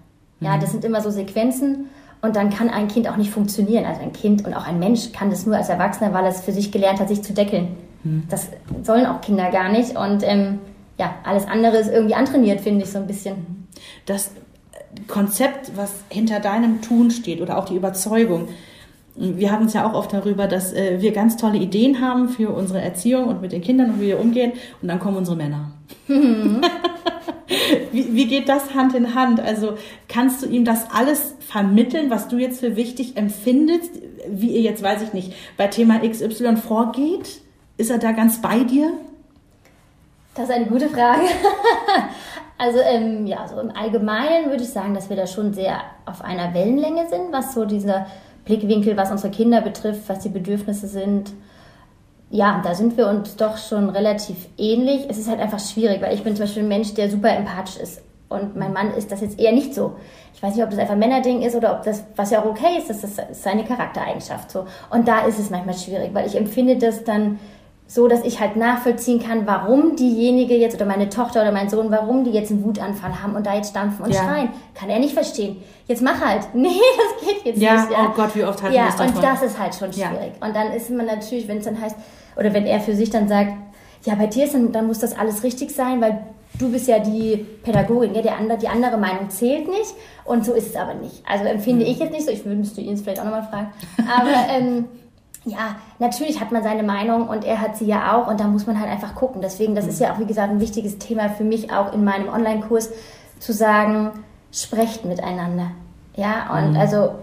Ja, das sind immer so Sequenzen und dann kann ein Kind auch nicht funktionieren. Also ein Kind und auch ein Mensch kann das nur als Erwachsener, weil es für sich gelernt hat, sich zu deckeln. Mhm. Das sollen auch Kinder gar nicht und ähm, ja, alles andere ist irgendwie antrainiert, finde ich so ein bisschen. das Konzept, was hinter deinem Tun steht oder auch die Überzeugung. Wir hatten es ja auch oft darüber, dass äh, wir ganz tolle Ideen haben für unsere Erziehung und mit den Kindern und wie wir umgehen und dann kommen unsere Männer. (laughs) wie, wie geht das Hand in Hand? Also kannst du ihm das alles vermitteln, was du jetzt für wichtig empfindest, wie ihr jetzt, weiß ich nicht, bei Thema XY vorgeht? Ist er da ganz bei dir? Das ist eine gute Frage. (laughs) also ähm, ja, so im Allgemeinen würde ich sagen, dass wir da schon sehr auf einer Wellenlänge sind, was so dieser Blickwinkel, was unsere Kinder betrifft, was die Bedürfnisse sind. Ja, da sind wir uns doch schon relativ ähnlich. Es ist halt einfach schwierig, weil ich bin zum Beispiel ein Mensch, der super empathisch ist. Und mein Mann ist das jetzt eher nicht so. Ich weiß nicht, ob das einfach ein Männerding ist oder ob das, was ja auch okay ist, das ist seine Charaktereigenschaft so. Und da ist es manchmal schwierig, weil ich empfinde das dann so, dass ich halt nachvollziehen kann, warum diejenige jetzt oder meine Tochter oder mein Sohn, warum die jetzt einen Wutanfall haben und da jetzt stampfen und Ja. schreien. Kann er nicht verstehen. Jetzt mach halt. (laughs) Nee, das geht jetzt Ja, nicht. oh Gott, wie oft hatten Ja, es davon. und das ist halt schon Ja. schwierig. Und dann ist man natürlich, wenn es dann heißt, oder wenn er für sich dann sagt, ja, bei dir ist dann, dann muss das alles richtig sein, weil du bist ja die Pädagogin, ja, der andere, die andere Meinung zählt nicht und so ist es aber nicht. Also empfinde ich jetzt nicht so, ich müsste ihn vielleicht auch nochmal fragen, aber (laughs) ähm, ja, natürlich hat man seine Meinung und er hat sie ja auch und da muss man halt einfach gucken. Deswegen, das ist ja auch, wie gesagt, ein wichtiges Thema für mich auch in meinem Online-Kurs, zu sagen, sprecht miteinander. Ja, und also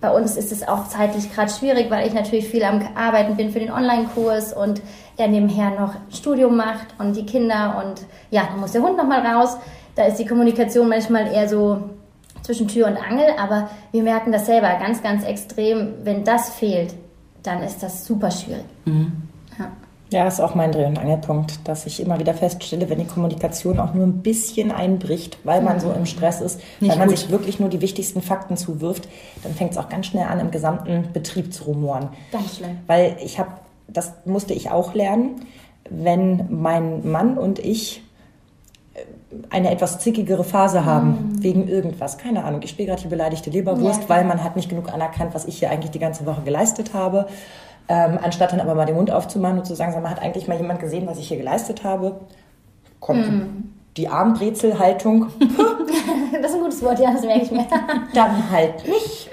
bei uns ist es auch zeitlich gerade schwierig, weil ich natürlich viel am Arbeiten bin für den Online-Kurs und er nebenher noch Studium macht und die Kinder und ja, dann muss der Hund nochmal raus. Da ist die Kommunikation manchmal eher so zwischen Tür und Angel, aber wir merken das selber ganz, ganz extrem. Wenn das fehlt, dann ist das super schwierig. Ja. Ja, ist auch mein Dreh- und Angelpunkt, dass ich immer wieder feststelle, wenn die Kommunikation auch nur ein bisschen einbricht, weil man so im Stress ist, Nicht weil man gut. sich wirklich nur die wichtigsten Fakten zuwirft, dann fängt es auch ganz schnell an, im gesamten Betrieb zu rumoren. Ganz schlimm. Weil ich habe, das musste ich auch lernen, wenn mein Mann und ich eine etwas zickigere Phase haben, wegen irgendwas, keine Ahnung, ich spiele gerade die beleidigte Leberwurst, Ja. weil man hat nicht genug anerkannt, was ich hier eigentlich die ganze Woche geleistet habe. Ähm, anstatt dann aber mal den Mund aufzumachen und zu sagen, sag mal, hat eigentlich mal jemand gesehen, was ich hier geleistet habe? Kommt die Armbrezelhaltung, (laughs) Das ist ein gutes Wort, ja, das merke ich mir. dann halt nicht.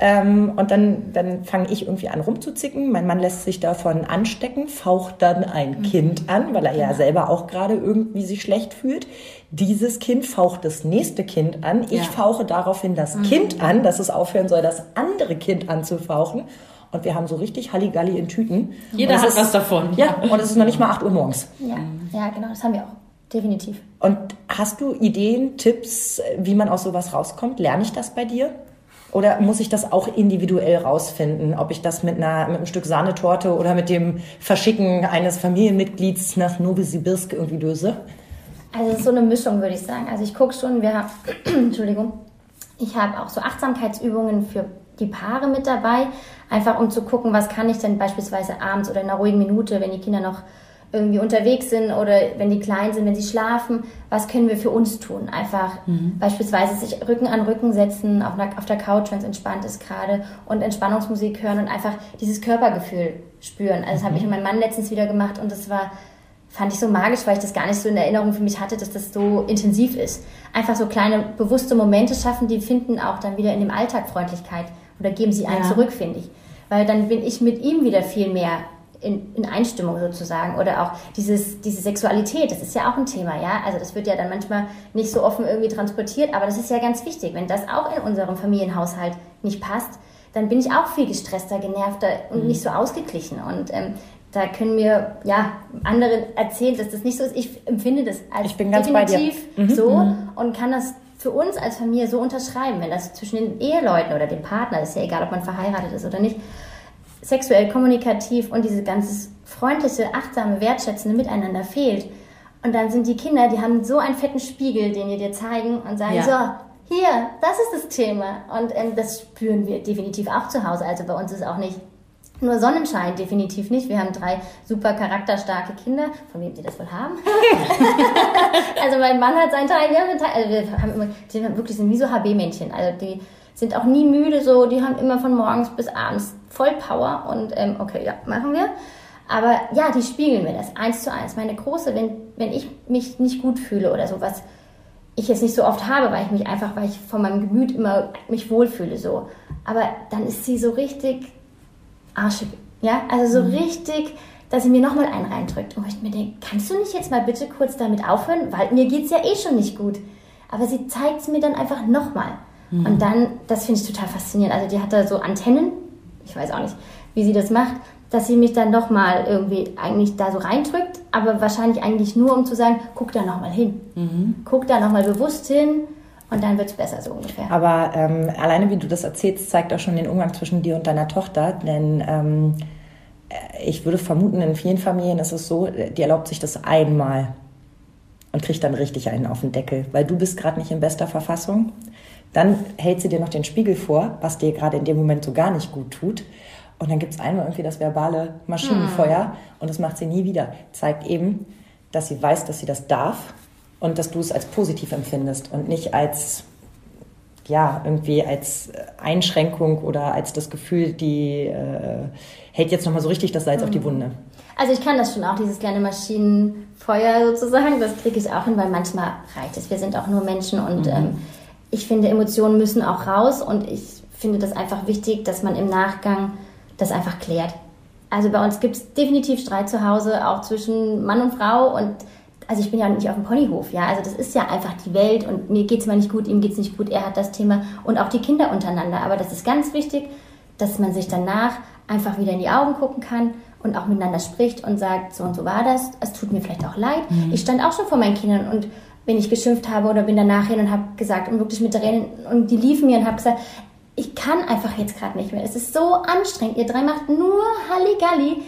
Ähm, und dann, dann fange ich irgendwie an rumzuzicken. Mein Mann lässt sich davon anstecken, faucht dann ein Kind an, weil er ja selber auch gerade irgendwie sich schlecht fühlt. Dieses Kind faucht das nächste Kind an. Ich Ja. fauche daraufhin das Kind an, dass es aufhören soll, das andere Kind anzufauchen. Und wir haben so richtig Halligalli in Tüten. Jeder hat ist, was davon. Ja, und es ist noch nicht mal 8 Uhr morgens. Ja, ja, genau, das haben wir auch. Definitiv. Und hast du Ideen, Tipps, wie man aus sowas rauskommt? Lerne ich das bei dir? Oder muss ich das auch individuell rausfinden, ob ich das mit, einer, mit einem Stück Sahnetorte oder mit dem Verschicken eines Familienmitglieds nach Novosibirsk irgendwie löse? Also es ist so eine Mischung, würde ich sagen. Also ich gucke schon, wir haben, (clears throat) Entschuldigung, ich habe auch so Achtsamkeitsübungen für die Paare mit dabei, einfach um zu gucken, was kann ich denn beispielsweise abends oder in einer ruhigen Minute, wenn die Kinder noch irgendwie unterwegs sind oder wenn die klein sind, wenn sie schlafen, was können wir für uns tun? Einfach beispielsweise sich Rücken an Rücken setzen auf, einer, auf der Couch, wenn es entspannt ist gerade und Entspannungsmusik hören und einfach dieses Körpergefühl spüren. Also das habe ich mit meinem Mann letztens wieder gemacht und das war fand ich so magisch, weil ich das gar nicht so in Erinnerung für mich hatte, dass das so intensiv ist. Einfach so kleine bewusste Momente schaffen, die finden auch dann wieder in dem Alltag Freundlichkeit oder geben sie einem Ja. zurück, finde ich. Weil dann bin ich mit ihm wieder viel mehr in, in Einstimmung sozusagen. Oder auch dieses, diese Sexualität, das ist ja auch ein Thema, ja. Also das wird ja dann manchmal nicht so offen irgendwie transportiert, aber das ist ja ganz wichtig. Wenn das auch in unserem Familienhaushalt nicht passt, dann bin ich auch viel gestresster, genervter und nicht so ausgeglichen. Und ähm, da können mir ja andere erzählen, dass das nicht so ist. Ich empfinde das als Ich bin ganz bei dir. definitiv so und kann das für uns als Familie so unterschreiben, wenn das zwischen den Eheleuten oder dem Partner, ist ja egal, ob man verheiratet ist oder nicht, sexuell kommunikativ und diese ganze freundliche, achtsame, wertschätzende Miteinander fehlt. Und dann sind die Kinder, die haben so einen fetten Spiegel, den wir dir zeigen und sagen, Ja. so, hier, das ist das Thema. Und ähm, das spüren wir definitiv auch zu Hause. Also bei uns ist auch nicht Nur Sonnenschein definitiv nicht. Wir haben drei super charakterstarke Kinder, von wem sie das wohl haben. (laughs) also mein Mann hat seinen Teil, wir haben einen Teil. Also wir haben immer, die sind wirklich sind wie so HB-Männchen. Also die sind auch nie müde so, die haben immer von morgens bis abends voll Power und ähm, okay, ja, machen wir. Aber ja, die spiegeln mir das eins zu eins. Meine große, wenn, wenn ich mich nicht gut fühle oder so, was ich jetzt nicht so oft habe, weil ich mich einfach, weil ich von meinem Gemüt immer mich wohlfühle so. Aber dann ist sie so richtig arschig. Ja, also so mhm. richtig, dass sie mir nochmal einen reindrückt. Und ich mir denke, kannst du nicht jetzt mal bitte kurz damit aufhören? Weil mir geht es ja eh schon nicht gut. Aber sie zeigt es mir dann einfach nochmal. Mhm. Und dann, das finde ich total faszinierend. Also die hat da so Antennen, ich weiß auch nicht, wie sie das macht, dass sie mich dann nochmal irgendwie eigentlich da so reindrückt, aber wahrscheinlich eigentlich nur, um zu sagen, guck da nochmal hin. Mhm. Guck da nochmal bewusst hin und dann wird es besser, so ungefähr. Aber ähm, alleine, wie du das erzählst, zeigt auch schon den Umgang zwischen dir und deiner Tochter. Denn ähm, äh, ich würde vermuten, in vielen Familien ist es so, die erlaubt sich das einmal und kriegt dann richtig einen auf den Deckel, weil du bist gerade nicht in bester Verfassung. Dann hält sie dir noch den Spiegel vor, was dir gerade in dem Moment so gar nicht gut tut. Und dann gibt es einmal irgendwie das verbale Maschinenfeuer hm. und das macht sie nie wieder. Zeigt eben, dass sie weiß, dass sie das darf und dass du es als positiv empfindest und nicht als ja, irgendwie als Einschränkung oder als das Gefühl, die äh, hält jetzt nochmal so richtig das Salz mhm. auf die mhm. Wunde. Also ich kann das schon auch, dieses kleine Maschinenfeuer sozusagen, das kriege ich auch hin, weil manchmal reicht es. Wir sind auch nur Menschen und mhm. ähm, ich finde, Emotionen müssen auch raus und ich finde das einfach wichtig, dass man im Nachgang das einfach klärt. Also bei uns gibt es definitiv Streit zu Hause, auch zwischen Mann und Frau und also ich bin ja nicht auf dem Ponyhof, ja, also das ist ja einfach die Welt und mir geht es mal nicht gut, ihm geht es nicht gut, er hat das Thema und auch die Kinder untereinander. Aber das ist ganz wichtig, dass man sich danach einfach wieder in die Augen gucken kann und auch miteinander spricht und sagt, so und so war das, es tut mir vielleicht auch leid. Mhm. Ich stand auch schon vor meinen Kindern und wenn ich geschimpft habe oder bin danach hin und habe gesagt und wirklich mit Tränen und die liefen mir und habe gesagt, ich kann einfach jetzt gerade nicht mehr. Es ist so anstrengend. Ihr drei macht nur Halligalli.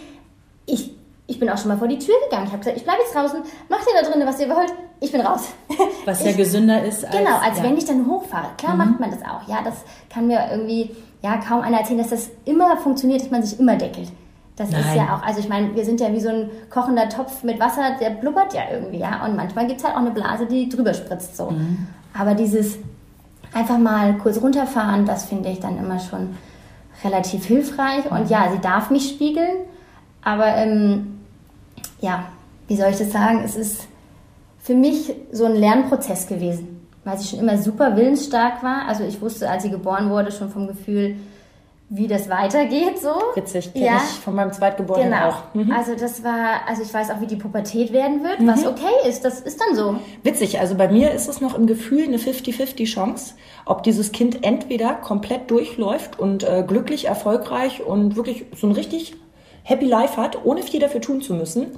Ich ich bin auch schon mal vor die Tür gegangen. Ich habe gesagt, ich bleibe jetzt draußen, macht ihr da drinnen, was ihr wollt, ich bin raus. (laughs) Was ich, ja gesünder ist. Als, genau, als ja. wenn ich dann hochfahre. Klar mhm. macht man das auch. Ja, das kann mir irgendwie ja kaum einer erzählen, dass das immer funktioniert, dass man sich immer deckelt. Das Nein. ist ja auch, also ich meine, wir sind ja wie so ein kochender Topf mit Wasser, der blubbert ja irgendwie, ja. Und manchmal gibt es halt auch eine Blase, die drüber spritzt so. Mhm. Aber dieses einfach mal kurz runterfahren, das finde ich dann immer schon relativ hilfreich. Und ja, sie darf mich spiegeln, aber ähm, ja, wie soll ich das sagen? Es ist für mich so ein Lernprozess gewesen, weil sie schon immer super willensstark war. Also ich wusste, als sie geboren wurde, schon vom Gefühl, wie das weitergeht, so. Witzig, kenne ja. ich von meinem Zweitgeborenen genau. auch. Mhm. Also das war, also ich weiß auch, wie die Pubertät werden wird, mhm. was okay ist, das ist dann so. Witzig, also bei mir ist es noch im Gefühl eine 50-50 Chance, ob dieses Kind entweder komplett durchläuft und äh, glücklich, erfolgreich und wirklich so ein richtig Happy Life hat, ohne viel dafür tun zu müssen.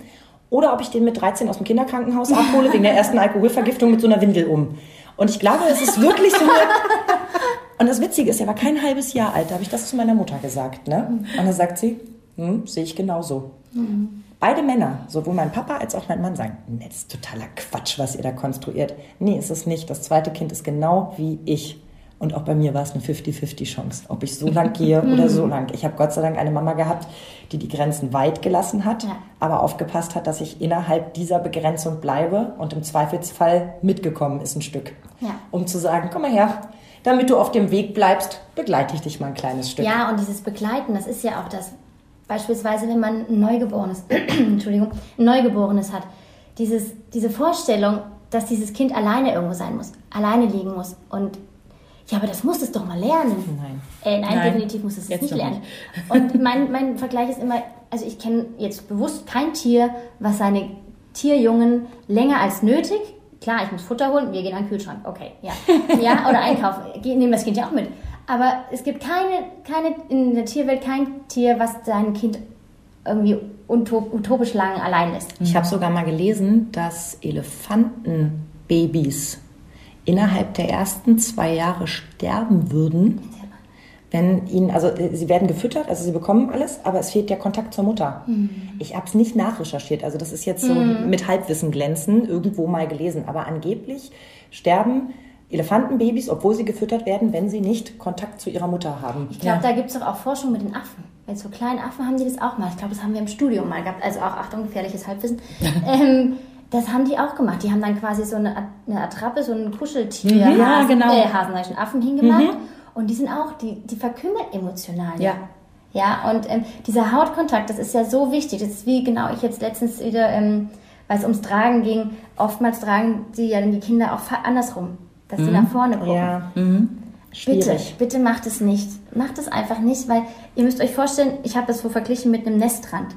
Oder ob ich den mit 13 aus dem Kinderkrankenhaus abhole, wegen der ersten (laughs) Alkoholvergiftung mit so einer Windel um. Und ich glaube, es ist wirklich so. (laughs) Und das Witzige ist, er war kein halbes Jahr alt, da habe ich das zu meiner Mutter gesagt. Ne? Und da sagt sie, hm, sehe ich genauso. Mhm. Beide Männer, sowohl mein Papa als auch mein Mann, sagen, nee, das ist totaler Quatsch, was ihr da konstruiert. Nee, ist es nicht. Das zweite Kind ist genau wie ich. Und auch bei mir war es eine 50-50 Chance, ob ich so lang gehe (laughs) oder so lang. Ich habe Gott sei Dank eine Mama gehabt, die die Grenzen weit gelassen hat, ja. aber aufgepasst hat, dass ich innerhalb dieser Begrenzung bleibe und im Zweifelsfall mitgekommen ist ein Stück. Ja. Um zu sagen, komm mal her, damit du auf dem Weg bleibst, begleite ich dich mal ein kleines Stück. Ja, und dieses Begleiten, das ist ja auch das, beispielsweise wenn man ein Neugeborenes, (clears throat) Entschuldigung, ein Neugeborenes hat, dieses, diese Vorstellung, dass dieses Kind alleine irgendwo sein muss, alleine liegen muss und ja, aber das muss es doch mal lernen. Nein. Äh, nein, nein, definitiv muss es jetzt nicht lernen. Nicht. (laughs) Und mein, mein Vergleich ist immer, also ich kenne jetzt bewusst kein Tier, was seine Tierjungen länger als nötig, klar, ich muss Futter holen, wir gehen an den Kühlschrank, okay, ja. (laughs) Ja, oder einkaufen, nehmen das Kind ja auch mit. Aber es gibt keine, keine, in der Tierwelt kein Tier, was sein Kind irgendwie utopisch lang allein lässt. Ich habe sogar mal gelesen, dass Elefantenbabys innerhalb der ersten zwei Jahre sterben würden, wenn ihnen, also äh, sie werden gefüttert, also sie bekommen alles, aber es fehlt der Kontakt zur Mutter. Mhm. Ich habe es nicht nachrecherchiert, also das ist jetzt so mhm. mit Halbwissen glänzen, irgendwo mal gelesen, aber angeblich sterben Elefantenbabys, obwohl sie gefüttert werden, wenn sie nicht Kontakt zu ihrer Mutter haben. Ich glaube, ja. da gibt es doch auch Forschung mit den Affen. Bei so kleinen Affen haben die das auch mal. Ich glaube, das haben wir im Studium mal gehabt. Also auch, Achtung, gefährliches Halbwissen. (laughs) ähm, das haben die auch gemacht. Die haben dann quasi so eine, eine Attrappe, so ein Kuscheltier, Mhm, ja, Hasen, genau. äh, Hasen, Affen hingemacht. Und die sind auch, die, die verkümmern emotional. Ja. Ja, und ähm, dieser Hautkontakt, das ist ja so wichtig. Das ist wie genau ich jetzt letztens wieder, ähm, weil es ums Tragen ging, oftmals tragen sie ja dann die Kinder auch andersrum, dass sie nach vorne gucken. Ja. Bitte, Schwierig. bitte macht es nicht. Macht es einfach nicht, weil ihr müsst euch vorstellen, ich habe das so verglichen mit einem Nestrand.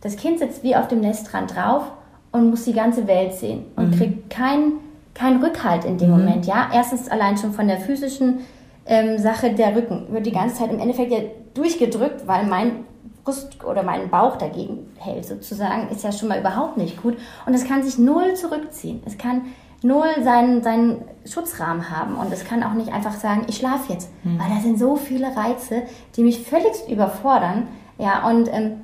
Das Kind sitzt wie auf dem Nestrand drauf und muss die ganze Welt sehen und kriegt keinen keinen Rückhalt in dem Moment. Ja, erstens allein schon von der physischen ähm, Sache der Rücken wird die ganze Zeit im Endeffekt ja durchgedrückt, weil mein Brust oder mein Bauch dagegen hält sozusagen, ist ja schon mal überhaupt nicht gut. Und es kann sich null zurückziehen. Es kann null seinen, seinen Schutzrahmen haben und es kann auch nicht einfach sagen, ich schlafe jetzt, weil da sind so viele Reize, die mich völlig überfordern. Ja, und ähm,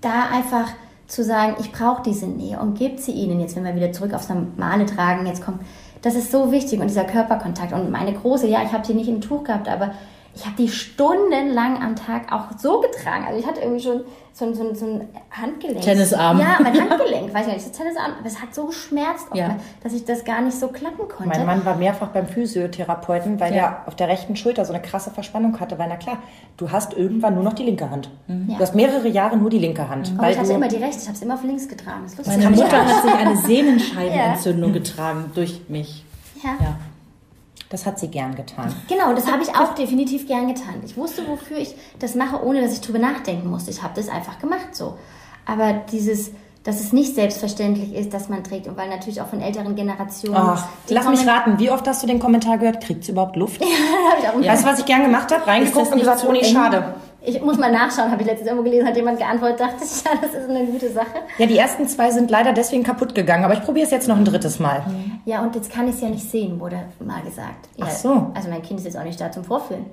da einfach zu sagen, ich brauche diese Nähe und gebt sie ihnen jetzt, wenn wir wieder zurück aufs normale Tragen jetzt kommen. Das ist so wichtig und dieser Körperkontakt. Und meine große, ja, ich habe sie nicht im Tuch gehabt, aber ich habe die stundenlang am Tag auch so getragen. Also ich hatte irgendwie schon so, ein- so, so ein Handgelenk. Tennisarm. Ja, mein (laughs) Handgelenk, weiß ich nicht, das Tennisarm. Aber es hat so geschmerzt, Ja. dass ich das gar nicht so klappen konnte. Mein Mann war mehrfach beim Physiotherapeuten, weil er auf der rechten Schulter so eine krasse Verspannung hatte. Weil, na klar, du hast irgendwann nur noch die linke Hand. Du hast mehrere Jahre nur die linke Hand. aber weil ich hatte immer die rechte, ich habe es immer auf links getragen. Das ist lustig. Meine Mutter hat sich eine (laughs) Sehnenscheidenentzündung Ja. getragen durch mich. Ja. Ja. das hat sie gern getan. Genau, das habe ich auch definitiv gern getan. Ich wusste, wofür ich das mache, ohne dass ich drüber nachdenken musste. Ich habe das einfach gemacht so. Aber dieses, dass es nicht selbstverständlich ist, dass man trägt und weil natürlich auch von älteren Generationen. Ach, lass mich kommen- raten, wie oft hast du den Kommentar gehört? Kriegt sie überhaupt Luft? (laughs) hab ich auch Weißt du, was ich gern gemacht habe? Reingeguckt das und gesagt, oh nee, eng? schade. Ich muss mal nachschauen, habe ich letztens irgendwo gelesen, hat jemand geantwortet, dachte ich, (laughs) ja, das ist eine gute Sache. Ja, die ersten zwei sind leider deswegen kaputt gegangen, aber ich probiere es jetzt noch ein drittes Mal. Ja, und jetzt kann ich es ja nicht sehen, wurde mal gesagt. Ja, Ach so. Also mein Kind ist jetzt auch nicht da zum Vorführen.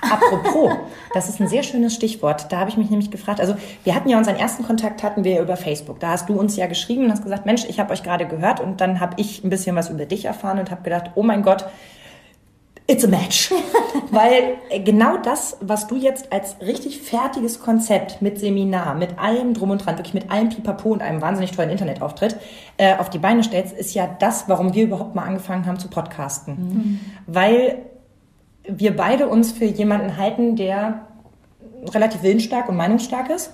Apropos, (laughs) das ist ein sehr schönes Stichwort. Da habe ich mich nämlich gefragt. Also wir hatten ja unseren ersten Kontakt hatten wir über Facebook. Da hast du uns ja geschrieben und hast gesagt, Mensch, ich habe euch gerade gehört und dann habe ich ein bisschen was über dich erfahren und habe gedacht, oh mein Gott, it's a match. (laughs) Weil äh, genau das, was du jetzt als richtig fertiges Konzept mit Seminar, mit allem drum und dran, wirklich mit allem Pipapo und einem wahnsinnig tollen Internetauftritt äh, auf die Beine stellst, ist ja das, warum wir überhaupt mal angefangen haben zu podcasten. Weil wir beide uns für jemanden halten, der relativ willensstark und meinungsstark ist.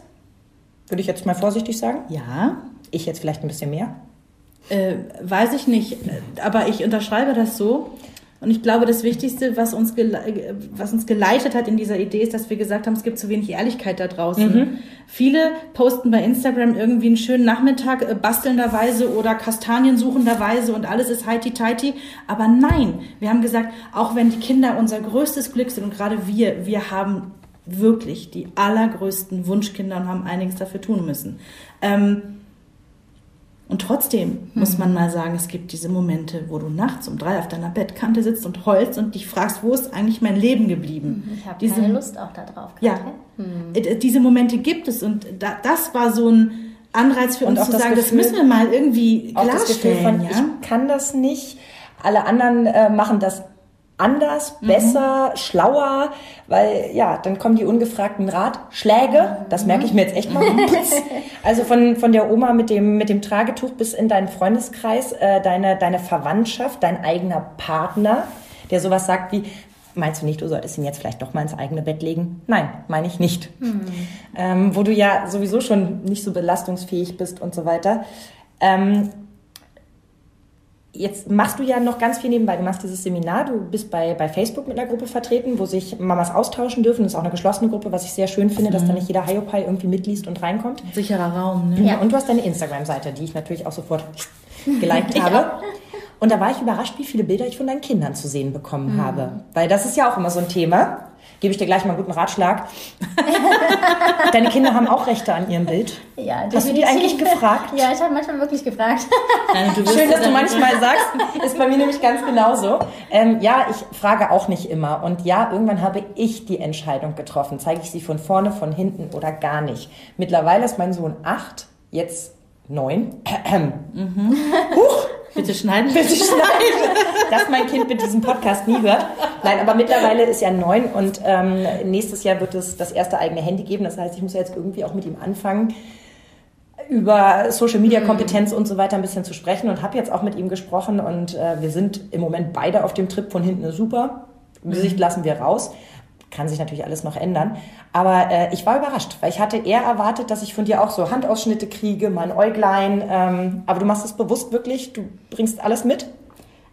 Würde ich jetzt mal vorsichtig sagen. Ja, Ich jetzt vielleicht ein bisschen mehr. äh, weiß ich nicht, äh, aber ich unterschreibe das so. Und ich glaube, das Wichtigste, was uns, was uns geleitet hat in dieser Idee, ist, dass wir gesagt haben, es gibt zu wenig Ehrlichkeit da draußen. Viele posten bei Instagram irgendwie einen schönen Nachmittag äh, bastelnderweise oder Kastanien suchenderweise und alles ist heiti-teiti. Aber nein, wir haben gesagt, auch wenn die Kinder unser größtes Glück sind und gerade wir, wir haben wirklich die allergrößten Wunschkinder und haben einiges dafür tun müssen. Ähm, und trotzdem muss man mal sagen, es gibt diese Momente, wo du nachts um drei auf deiner Bettkante sitzt und heulst und dich fragst, wo ist eigentlich mein Leben geblieben? Ich habe Diese- keine Lust auch da drauf. Ja. Äh, diese Momente gibt es und da, das war so ein Anreiz für Und uns auch zu das sagen, das Gefühl- müssen wir mal irgendwie Auch das Gefühl klarstellen. von, ja? ich kann das nicht. Alle anderen äh, machen das anders, besser, schlauer, weil ja, dann kommen die ungefragten Ratschläge. Das merke ich mir jetzt echt mal. (laughs) Also von, von der Oma mit dem, mit dem Tragetuch bis in deinen Freundeskreis, äh, deine, deine Verwandtschaft, dein eigener Partner, der sowas sagt wie, meinst du nicht, du solltest ihn jetzt vielleicht doch mal ins eigene Bett legen? Nein, meine ich nicht. Ähm, wo du ja sowieso schon nicht so belastungsfähig bist und so weiter. Ähm, Jetzt machst du ja noch ganz viel nebenbei. Du machst dieses Seminar, du bist bei, bei Facebook mit einer Gruppe vertreten, wo sich Mamas austauschen dürfen. Das ist auch eine geschlossene Gruppe, was ich sehr schön finde, dass da nicht jeder Hiopai irgendwie mitliest und reinkommt. Sicherer Raum, ne? Ja. Und du hast deine Instagram-Seite, die ich natürlich auch sofort (laughs) geliked habe. Und da war ich überrascht, wie viele Bilder ich von deinen Kindern zu sehen bekommen habe. Weil das ist ja auch immer so ein Thema. Gebe ich dir gleich mal einen guten Ratschlag. (laughs) Deine Kinder haben auch Rechte an ihrem Bild. Ja, Hast du die definitiv. eigentlich gefragt? Ja, ich habe manchmal wirklich gefragt. Nein, (laughs) Schön, dass du manchmal sagst, (laughs) ist bei mir nämlich ganz genauso. Ähm, ja, ich frage auch nicht immer. Und ja, irgendwann habe ich die Entscheidung getroffen. Zeige ich sie von vorne, von hinten oder gar nicht. Mittlerweile ist mein Sohn acht, jetzt neun. Huch! Bitte schneiden. Bitte (laughs) schneiden, dass mein Kind mit diesem Podcast nie hört. Nein, aber mittlerweile ist er neun und ähm, nächstes Jahr wird es das erste eigene Handy geben. Das heißt, ich muss ja jetzt irgendwie auch mit ihm anfangen, über Social Media Kompetenz und so weiter ein bisschen zu sprechen und habe jetzt auch mit ihm gesprochen und äh, wir sind im Moment beide auf dem Trip von hinten ist super. Gesicht lassen wir raus. Kann sich natürlich alles noch ändern. Aber äh, ich war überrascht, weil ich hatte eher erwartet, dass ich von dir auch so Handausschnitte kriege, mal ein Äuglein. Ähm, aber du machst es bewusst wirklich, du bringst alles mit.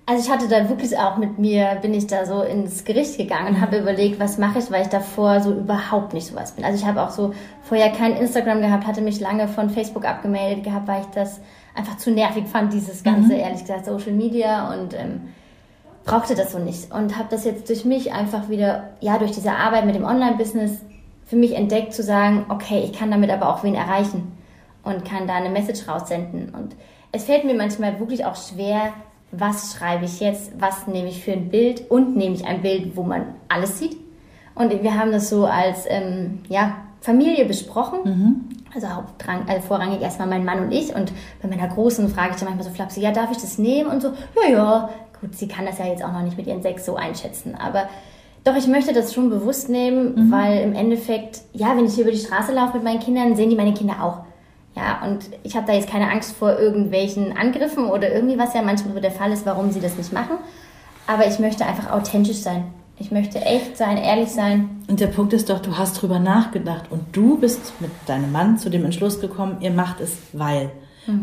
Also ich hatte da wirklich auch mit mir, bin ich da so ins Gericht gegangen und habe überlegt, was mache ich, weil ich davor so überhaupt nicht sowas bin. Also ich habe auch so vorher kein Instagram gehabt, hatte mich lange von Facebook abgemeldet gehabt, weil ich das einfach zu nervig fand, dieses ganze, ehrlich gesagt, Social Media und ähm, brauchte das so nicht. Und habe das jetzt durch mich einfach wieder, ja, durch diese Arbeit mit dem Online-Business für mich entdeckt, zu sagen, okay, ich kann damit aber auch wen erreichen und kann da eine Message raussenden. Und es fällt mir manchmal wirklich auch schwer, was schreibe ich jetzt, was nehme ich für ein Bild und nehme ich ein Bild, wo man alles sieht. Und wir haben das so als ähm, ja, Familie besprochen. Also, hauptrang, also vorrangig erstmal mein Mann und ich. Und bei meiner Großen frage ich dann manchmal so flapsig, ja, darf ich das nehmen? Und so, ja, ja. Gut, sie kann das ja jetzt auch noch nicht mit ihren sechs so einschätzen. Aber doch, ich möchte das schon bewusst nehmen, weil im Endeffekt, ja, wenn ich hier über die Straße laufe mit meinen Kindern, sehen die meine Kinder auch. Ja, und ich habe da jetzt keine Angst vor irgendwelchen Angriffen oder irgendwie, was ja manchmal so der Fall ist, warum sie das nicht machen. Aber ich möchte einfach authentisch sein. Ich möchte echt sein, ehrlich sein. Und der Punkt ist doch, du hast drüber nachgedacht und du bist mit deinem Mann zu dem Entschluss gekommen, ihr macht es, weil.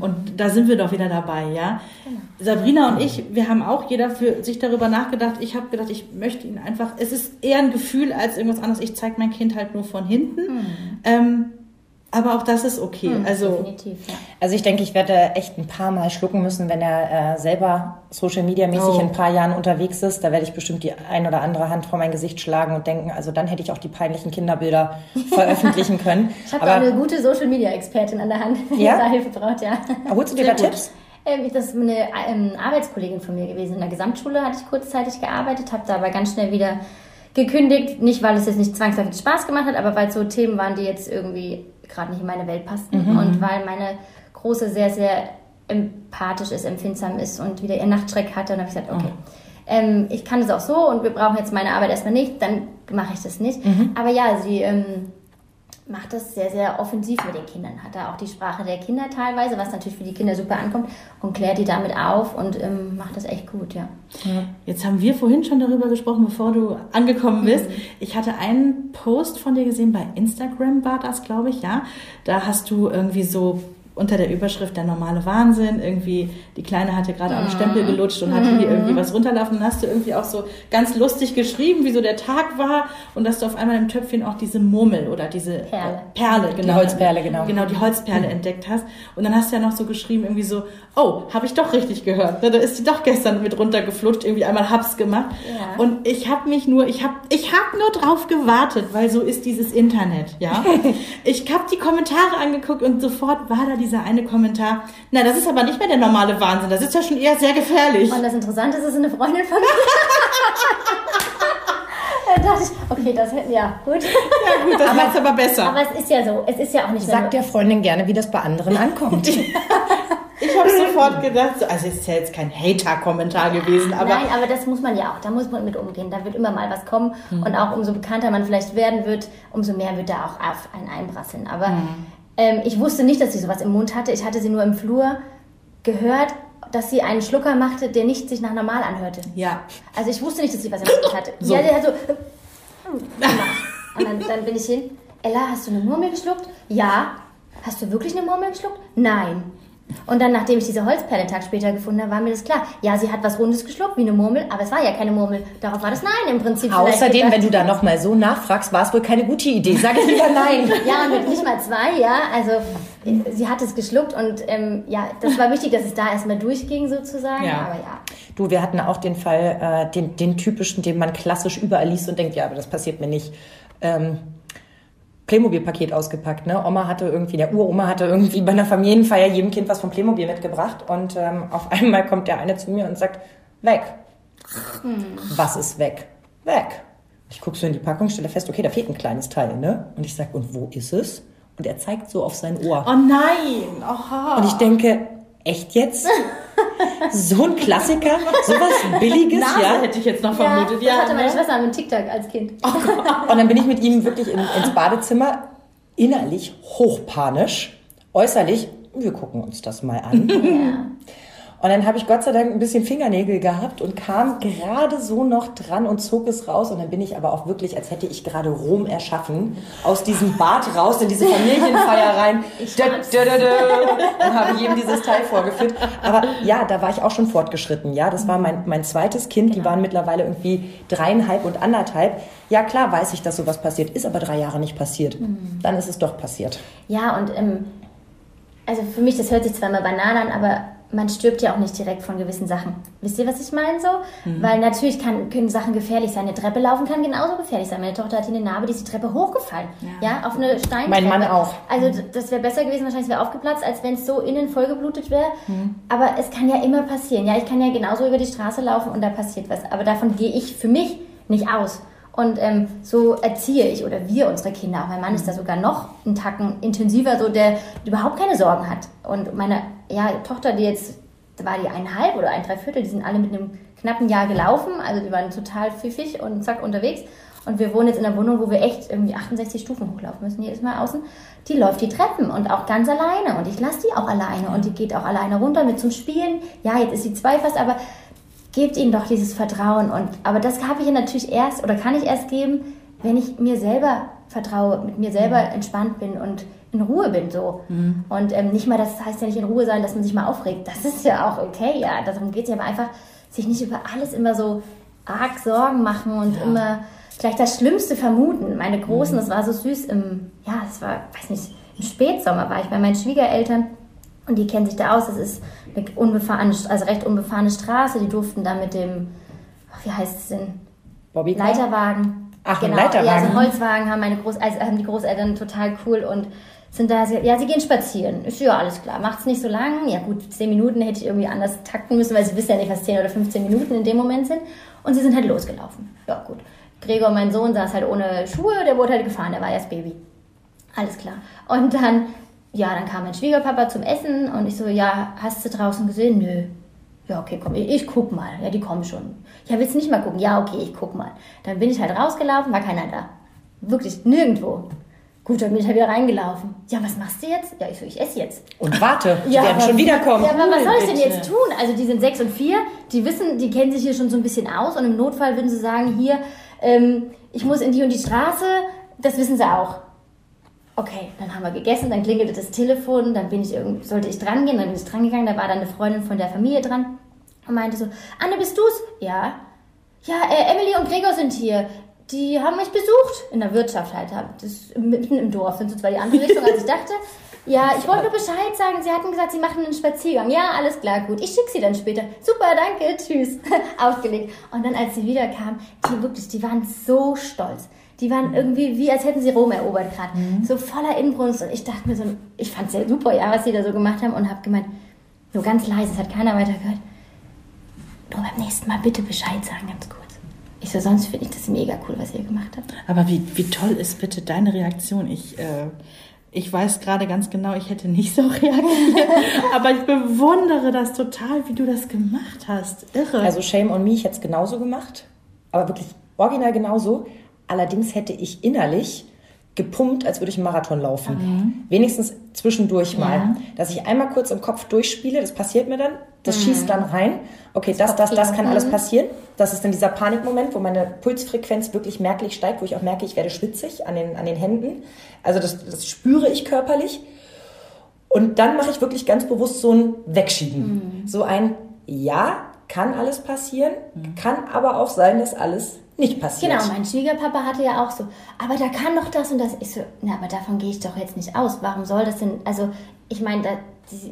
Und da sind wir doch wieder dabei, ja. Sabrina und ich, wir haben auch jeder für sich darüber nachgedacht. Ich habe gedacht, ich möchte ihn einfach. Es ist eher ein Gefühl als irgendwas anderes. Ich zeige mein Kind halt nur von hinten. Ähm, aber auch das ist okay. Also Definitiv, ja. Also ich denke, ich werde echt ein paar Mal schlucken müssen, wenn er äh, selber Social Media mäßig Oh. in ein paar Jahren unterwegs ist. Da werde ich bestimmt die ein oder andere Hand vor mein Gesicht schlagen und denken, also dann hätte ich auch die peinlichen Kinderbilder (laughs) veröffentlichen können. Ich habe eine gute Social Media Expertin an der Hand, die Ja? da Hilfe braucht, ja. holst du dir da Tipps? Ähm, Das ist eine ähm, Arbeitskollegin von mir gewesen. In der Gesamtschule hatte ich kurzzeitig gearbeitet, habe da aber ganz schnell wieder gekündigt. Nicht, weil es jetzt nicht zwangsläufig Spaß gemacht hat, aber weil es so Themen waren, die jetzt irgendwie gerade nicht in meine Welt passten. Und weil meine Große sehr, sehr empathisch ist, empfindsam ist und wieder ihr Nachtschreck hatte. Und habe ich gesagt, okay, ähm, ich kann es auch so und wir brauchen jetzt meine Arbeit erstmal nicht, dann mache ich das nicht. Aber ja, sie ähm, macht das sehr, sehr offensiv mit den Kindern. Hat da auch die Sprache der Kinder teilweise, was natürlich für die Kinder super ankommt und klärt die damit auf und ähm, macht das echt gut, ja. Jetzt haben wir vorhin schon darüber gesprochen, bevor du angekommen bist. Ich hatte einen Post von dir gesehen, bei Instagram war das, glaube ich, ja. Da hast du irgendwie so unter der Überschrift der normale Wahnsinn, irgendwie, die Kleine hatte gerade am Stempel gelutscht und hatte hier irgendwie was runterlaufen. Dann hast du irgendwie auch so ganz lustig geschrieben, wie so der Tag war und dass du auf einmal im Töpfchen auch diese Murmel oder diese Perle. äh, Perle genau. Holzperle, genau. Genau, die Holzperle entdeckt hast. Und dann hast du ja noch so geschrieben, irgendwie so, oh, habe ich doch richtig gehört. Ne, Da ist sie doch gestern mit runtergeflutscht, irgendwie einmal Habs gemacht. Ja. Und ich habe mich nur, ich habe ich hab nur drauf gewartet, weil so ist dieses Internet, ja. (laughs) ich habe die Kommentare angeguckt und sofort war da dieser eine Kommentar, na, das ist aber nicht mehr der normale Wahnsinn, das ist ja schon eher sehr gefährlich. Und das Interessante ist, es ist eine Freundin von mir. (laughs) da dachte ich, okay, das hätten ja gut. Ja gut, das macht's aber besser. Aber es ist ja so, es ist ja auch nicht wenn Sag du- der Freundin gerne, wie das bei anderen ankommt. (laughs) ich habe sofort gedacht, so, also es ist ja jetzt kein Hater-Kommentar gewesen, aber Nein, aber das muss man ja auch, da muss man mit umgehen. Da wird immer mal was kommen und auch umso bekannter man vielleicht werden wird, umso mehr wird da auch auf einen einprasseln. Aber ähm, ich wusste nicht, dass sie sowas im Mund hatte. Ich hatte sie nur im Flur gehört, dass sie einen Schlucker machte, der nicht sich nach normal anhörte. ja. Also ich wusste nicht, dass sie was im Mund hatte. (laughs) So. Ja, der hat so. (laughs) Und dann, dann bin ich hin. Ella, hast du eine Murmel geschluckt? Ja. Hast du wirklich eine Murmel geschluckt? Nein. Und dann, nachdem ich diese Holzperle Tag später gefunden habe, war mir das klar. Ja, sie hat was Rundes geschluckt, wie eine Murmel, aber es war ja keine Murmel. Darauf war das Nein im Prinzip. Außerdem, wenn du da nochmal so nachfragst, war es wohl keine gute Idee. Sag ich lieber nein. (laughs) Ja, und mit nicht mal zwei, ja. Also, sie hat es geschluckt und ähm, ja, das war wichtig, dass es da erstmal durchging sozusagen. Ja. Aber ja. Du, wir hatten auch den Fall, äh, den, den typischen, den man klassisch überall liest und denkt, ja, aber das passiert mir nicht. Ähm, Playmobil-Paket ausgepackt. Ne? Oma hatte irgendwie, der Uroma hatte irgendwie bei einer Familienfeier jedem Kind was von Playmobil mitgebracht und ähm, auf einmal kommt der eine zu mir und sagt, weg. Was ist weg? Weg. Ich gucke so in die Packung, stelle fest, okay, da fehlt ein kleines Teil, ne? Und ich sag, und wo ist es? Und er zeigt so auf sein Ohr. Oh nein, oha. Und ich denke, echt jetzt? (laughs) So ein Klassiker, sowas Billiges, Nase ja. hätte ich jetzt noch Ja, vermutet. das Ja, hatte meine ne? Schwester mit TikTok als Kind. Und dann bin ich mit ihm wirklich in, ins Badezimmer, innerlich hochpanisch, äußerlich, wir gucken uns das mal an. Ja. Und dann habe ich Gott sei Dank ein bisschen Fingernägel gehabt und kam gerade so noch dran und zog es raus. Und dann bin ich aber auch wirklich, als hätte ich gerade Rom erschaffen, aus diesem Bad raus in diese Familienfeier (laughs) rein. Dö, dö, dö, dö. Dann habe jedem dieses Teil vorgeführt. Aber ja, da war ich auch schon fortgeschritten. Ja, das war mein, mein zweites Kind. Die waren mittlerweile irgendwie dreieinhalb und anderthalb. Ja, klar weiß ich, dass sowas passiert. Ist aber drei Jahre nicht passiert. Dann ist es doch passiert. Ja, und ähm, also für mich, das hört sich zwar immer banal an, aber man stirbt ja auch nicht direkt von gewissen Sachen. Wisst ihr, was ich meine so? Mhm. Weil natürlich kann, können Sachen gefährlich sein. Eine Treppe laufen kann genauso gefährlich sein. Meine Tochter hat hier eine Narbe, die ist die Treppe hochgefallen. Ja, auf eine Steintreppe. Mein Mann auch. Also d- das wäre besser gewesen, wahrscheinlich es wäre aufgeplatzt, als wenn es so innen vollgeblutet wäre. Mhm. Aber es kann ja immer passieren. Ja, ich kann ja genauso über die Straße laufen und da passiert was. Aber davon gehe ich für mich nicht aus. Und ähm, so erziehe ich oder wir unsere Kinder. Auch mein Mann ist da sogar noch einen Tacken intensiver, so der überhaupt keine Sorgen hat. Und meine ja, Tochter, die jetzt, da war die eineinhalb oder ein Dreiviertel, die sind alle mit einem knappen Jahr gelaufen. Also die waren total pfiffig und zack unterwegs. Und wir wohnen jetzt in einer Wohnung, wo wir echt irgendwie 68 Stufen hochlaufen müssen, jedes Mal außen. Die läuft die Treppen und auch ganz alleine. Und ich lasse die auch alleine. Und die geht auch alleine runter mit zum Spielen. Ja, jetzt ist sie zwei fast, aber gebt ihnen doch dieses Vertrauen. Und, aber das habe ich ihnen natürlich erst oder kann ich erst geben, wenn ich mir selber vertraue, mit mir selber entspannt bin und in Ruhe bin so. Und ähm, nicht mal, das heißt ja nicht in Ruhe sein, dass man sich mal aufregt. Das ist ja auch okay, ja. Darum geht es ja aber einfach, sich nicht über alles immer so arg Sorgen machen und immer gleich das Schlimmste vermuten. Meine Großen, das war so süß im, ja, es war, weiß nicht, im Spätsommer war ich bei meinen Schwiegereltern und die kennen sich da aus. Das ist eine unbefahrene, also recht unbefahrene Straße. Die durften da mit dem, ach, wie heißt es denn? Bobby Leiterwagen. Ach, genau. Leiterwagen. Ja, so einen Holzwagen haben meine Groß also haben die Großeltern total cool und sind da, ja, sie gehen spazieren. Ist ja alles klar. Macht's nicht so lang. Ja gut, 10 Minuten hätte ich irgendwie anders takten müssen, weil sie wissen ja nicht, was 10 oder 15 Minuten in dem Moment sind. Und sie sind halt losgelaufen. Ja gut. Gregor, mein Sohn, saß halt ohne Schuhe, der wurde halt gefahren, der war erst Baby. Alles klar. Und dann, ja, dann kam mein Schwiegerpapa zum Essen und ich so, ja, hast du draußen gesehen? Nö. Ja, okay, komm, ich, ich guck mal. Ja, die kommen schon. Ja, willst du nicht mal gucken? Ja, okay, ich guck mal. Dann bin ich halt rausgelaufen, war keiner da. Wirklich nirgendwo. Gut, dann bin ich halt wieder reingelaufen. Ja, was machst du jetzt? Ja, ich so, ich esse jetzt. Und warte, die Ja, werden schon wiederkommen. Ja, aber was soll ich denn jetzt tun? Also die sind sechs und vier, die wissen, die kennen sich hier schon so ein bisschen aus und im Notfall würden sie sagen, hier, ähm, ich muss in die und die Straße, das wissen sie auch. Okay, dann haben wir gegessen, dann klingelte das Telefon, dann bin ich irgendwie, sollte ich dran gehen, dann bin ich dran gegangen, da war dann eine Freundin von der Familie dran und meinte so, Anne, bist du's? Ja. Ja, äh, Emily und Gregor sind hier. Die haben mich besucht in der Wirtschaft halt. Das mitten im Dorf, sind so zwar die andere (laughs) Richtung, als ich dachte. Ja, ich wollte nur Bescheid sagen. Sie hatten gesagt, Sie machen einen Spaziergang. Ja, alles klar, gut. Ich schicke Sie dann später. Super, danke, tschüss. (laughs) Aufgelegt. Und dann, als sie wiederkamen, die wirklich, die waren so stolz. Die waren irgendwie wie, als hätten sie Rom erobert gerade. So voller Inbrunst. Und ich dachte mir so, ich fand es ja super, ja, was sie da so gemacht haben. Und habe gemeint, nur ganz leise, es hat keiner weiter gehört. Nur beim nächsten Mal bitte Bescheid sagen, ganz kurz. Ich so, sonst finde ich das mega cool, was ihr gemacht habt. Aber wie, wie toll ist bitte deine Reaktion? Ich, äh, ich weiß gerade ganz genau, ich hätte nicht so (laughs) reagiert. aber ich bewundere das total, wie du das gemacht hast. Irre. Also Shame on me, ich hätte es genauso gemacht, aber wirklich original genauso. Allerdings hätte ich innerlich gepumpt, als würde ich einen Marathon laufen. Wenigstens zwischendurch mal. Dass ich einmal kurz im Kopf durchspiele, das passiert mir dann, das schießt dann rein. Okay, das, das, das kann alles passieren. Das ist dann dieser Panikmoment, wo meine Pulsfrequenz wirklich merklich steigt, wo ich auch merke, ich werde schwitzig an den, an den Händen. Also das, das spüre ich körperlich. Und dann mache ich wirklich ganz bewusst so ein Wegschieben. So ein Ja, kann alles passieren, kann aber auch sein, dass alles nicht passiert. Genau, mein Schwiegerpapa hatte ja auch so, aber da kann doch das und das. Ich so, na, aber davon gehe ich doch jetzt nicht aus. Warum soll das denn? Also, ich meine, da,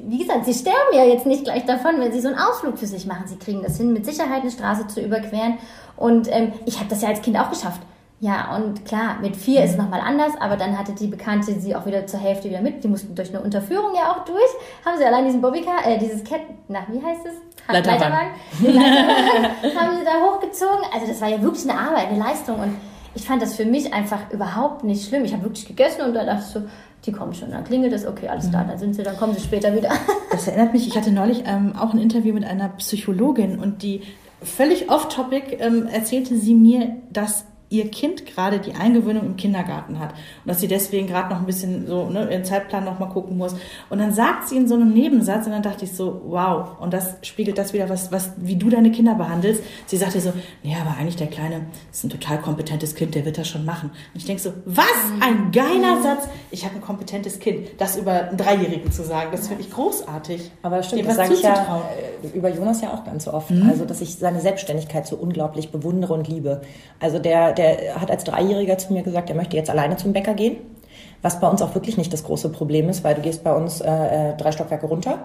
wie gesagt, sie sterben ja jetzt nicht gleich davon, wenn sie so einen Ausflug für sich machen. Sie kriegen das hin, mit Sicherheit eine Straße zu überqueren. Und ähm, ich habe das ja als Kind auch geschafft. Ja, und klar, mit vier ist es nochmal anders, aber dann hatte die Bekannte sie auch wieder zur Hälfte wieder mit. Die mussten durch eine Unterführung ja auch durch. Haben sie allein diesen Bobbycar, äh, dieses Cat, na, wie heißt es? Leiterwagen. (laughs) Leiterwagen haben sie da hochgezogen. Also das war ja wirklich eine Arbeit, eine Leistung. Und ich fand das für mich einfach überhaupt nicht schlimm. Ich habe wirklich gegessen und dann dachte ich so, die kommen schon, dann klingelt es, okay, alles klar, dann sind sie, dann kommen sie später wieder. (laughs) Das erinnert mich, ich hatte neulich ähm, auch ein Interview mit einer Psychologin und die völlig off-topic ähm, erzählte sie mir, dass ihr Kind gerade die Eingewöhnung im Kindergarten hat und dass sie deswegen gerade noch ein bisschen so ne, ihren Zeitplan noch mal gucken muss. Und dann sagt sie in so einem Nebensatz und dann dachte ich so, wow. Und das spiegelt das wieder, was, was, wie du deine Kinder behandelst. Sie sagte so, ja, aber eigentlich der Kleine ist ein total kompetentes Kind, der wird das schon machen. Und ich denke so, was ein geiler Satz. Ich habe ein kompetentes Kind. Das über einen Dreijährigen zu sagen, das finde ich großartig. Aber stimmt, Dem das sage ich ja über Jonas ja auch ganz oft. Mhm. Also, dass ich seine Selbstständigkeit so unglaublich bewundere und liebe. Also, der, der hat als Dreijähriger zu mir gesagt, er möchte jetzt alleine zum Bäcker gehen. Was bei uns auch wirklich nicht das große Problem ist, weil du gehst bei uns äh, äh, drei Stockwerke runter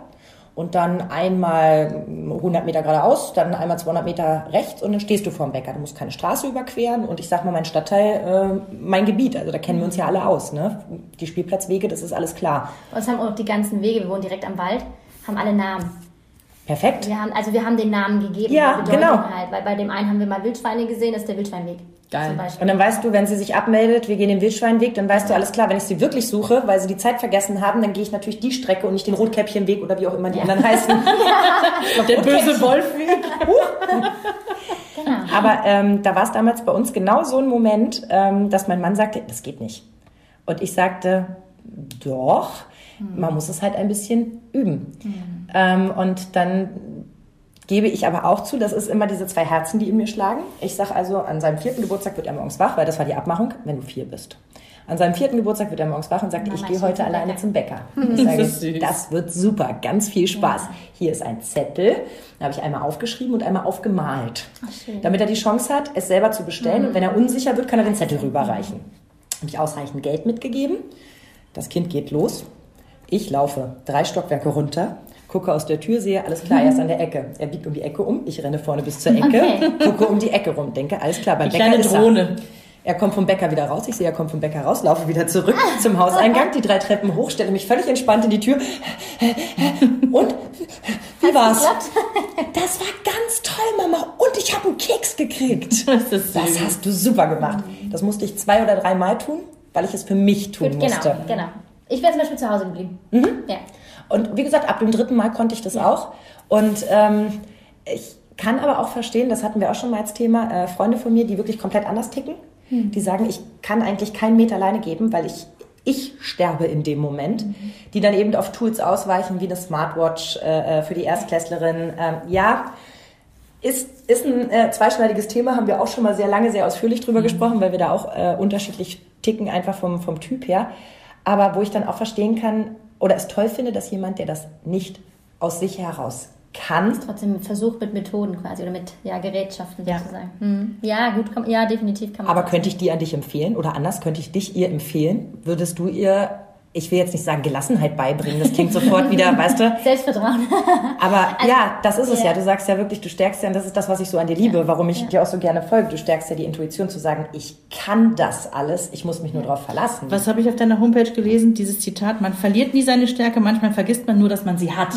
und dann einmal 100 Meter geradeaus, dann einmal 200 Meter rechts und dann stehst du vorm Bäcker. Du musst keine Straße überqueren und ich sag mal, mein Stadtteil, äh, mein Gebiet, also da kennen wir uns ja alle aus. Ne? Die Spielplatzwege, das ist alles klar. Uns haben auch die ganzen Wege, wir wohnen direkt am Wald, haben alle Namen. Perfekt. Wir haben, also wir haben den Namen gegeben, Ja, die Bedeutung genau. halt. Weil bei dem einen haben wir mal Wildschweine gesehen, das ist der Wildschweinweg. Geil. Zum Beispiel. Und dann weißt du, wenn sie sich abmeldet, wir gehen den Wildschweinweg, dann weißt du alles klar, wenn ich sie wirklich suche, weil sie die Zeit vergessen haben, dann gehe ich natürlich die Strecke und nicht den Rotkäppchenweg oder wie auch immer die anderen heißen. (laughs) Der böse Wolfweg. (laughs) Genau. Aber ähm, da war es damals bei uns genau so ein Moment, ähm, dass mein Mann sagte, das geht nicht. Und ich sagte, doch, man muss es halt ein bisschen üben. Ähm, und dann gebe ich aber auch zu, das ist immer diese zwei Herzen, die in mir schlagen. Ich sage also, an seinem vierten Geburtstag wird er morgens wach, weil das war die Abmachung, wenn du vier bist. An seinem vierten Geburtstag wird er morgens wach und sagt, Mama, ich gehe heute alleine Bäcker. zum Bäcker. (laughs) Ich sage, Das das wird super, ganz viel Spaß. Hier ist ein Zettel, da habe ich einmal aufgeschrieben und einmal aufgemalt. schön. damit er die Chance hat, es selber zu bestellen. Und wenn er unsicher wird, kann er den Zettel rüberreichen. Habe ich ausreichend Geld mitgegeben. Das Kind geht los. Ich laufe drei Stockwerke runter, gucke aus der Tür, sehe, alles klar, er ist an der Ecke. Er biegt um die Ecke um, ich renne vorne bis zur Ecke, Okay. (laughs) gucke um die Ecke rum, denke, alles klar, beim Die Bäcker kleine ist Drohne. Er. er kommt vom Bäcker wieder raus, ich sehe, er kommt vom Bäcker raus, laufe wieder zurück zum Hauseingang, die drei Treppen hoch, stelle mich völlig entspannt in die Tür. Und wie war's? Das war ganz toll, Mama. Und ich habe einen Keks gekriegt. (laughs) Das ist Das hast du super gemacht. Das musste ich zwei oder dreimal tun, weil ich es für mich tun Gut, musste. genau, genau. Ich wäre zum Beispiel zu Hause geblieben. Ja. Und wie gesagt, ab dem dritten Mal konnte ich das auch. Und ähm, ich kann aber auch verstehen, das hatten wir auch schon mal als Thema, äh, Freunde von mir, die wirklich komplett anders ticken, die sagen, ich kann eigentlich keinen Meter alleine geben, weil ich ich sterbe in dem Moment, die dann eben auf Tools ausweichen, wie eine Smartwatch äh, äh, für die Erstklässlerin. Ähm, ja, ist, ist ein äh, zweischneidiges Thema, haben wir auch schon mal sehr lange, sehr ausführlich drüber gesprochen, weil wir da auch äh, unterschiedlich ticken, einfach vom, vom Typ her. Aber wo ich dann auch verstehen kann oder es toll finde, dass jemand, der das nicht aus sich heraus kann, Trotzdem Versuch mit Methoden quasi oder mit ja, Gerätschaften Ja. sozusagen. Hm. Ja, gut, kann, ja, definitiv kann man. aber könnte ich die an dich empfehlen oder anders, könnte ich dich ihr empfehlen? Würdest du ihr, ich will jetzt nicht sagen Gelassenheit beibringen, das klingt sofort wieder, (laughs) weißt du, Selbstvertrauen. Aber (laughs) ja, das ist es ja. ja. Du sagst ja wirklich, du stärkst ja, und das ist das, was ich so an dir liebe, warum ich dir auch so gerne folge. Du stärkst ja die Intuition zu sagen, ich kann das alles, ich muss mich nur darauf verlassen. Was habe ich auf deiner Homepage gelesen? Dieses Zitat, man verliert nie seine Stärke, manchmal vergisst man nur, dass man sie hat.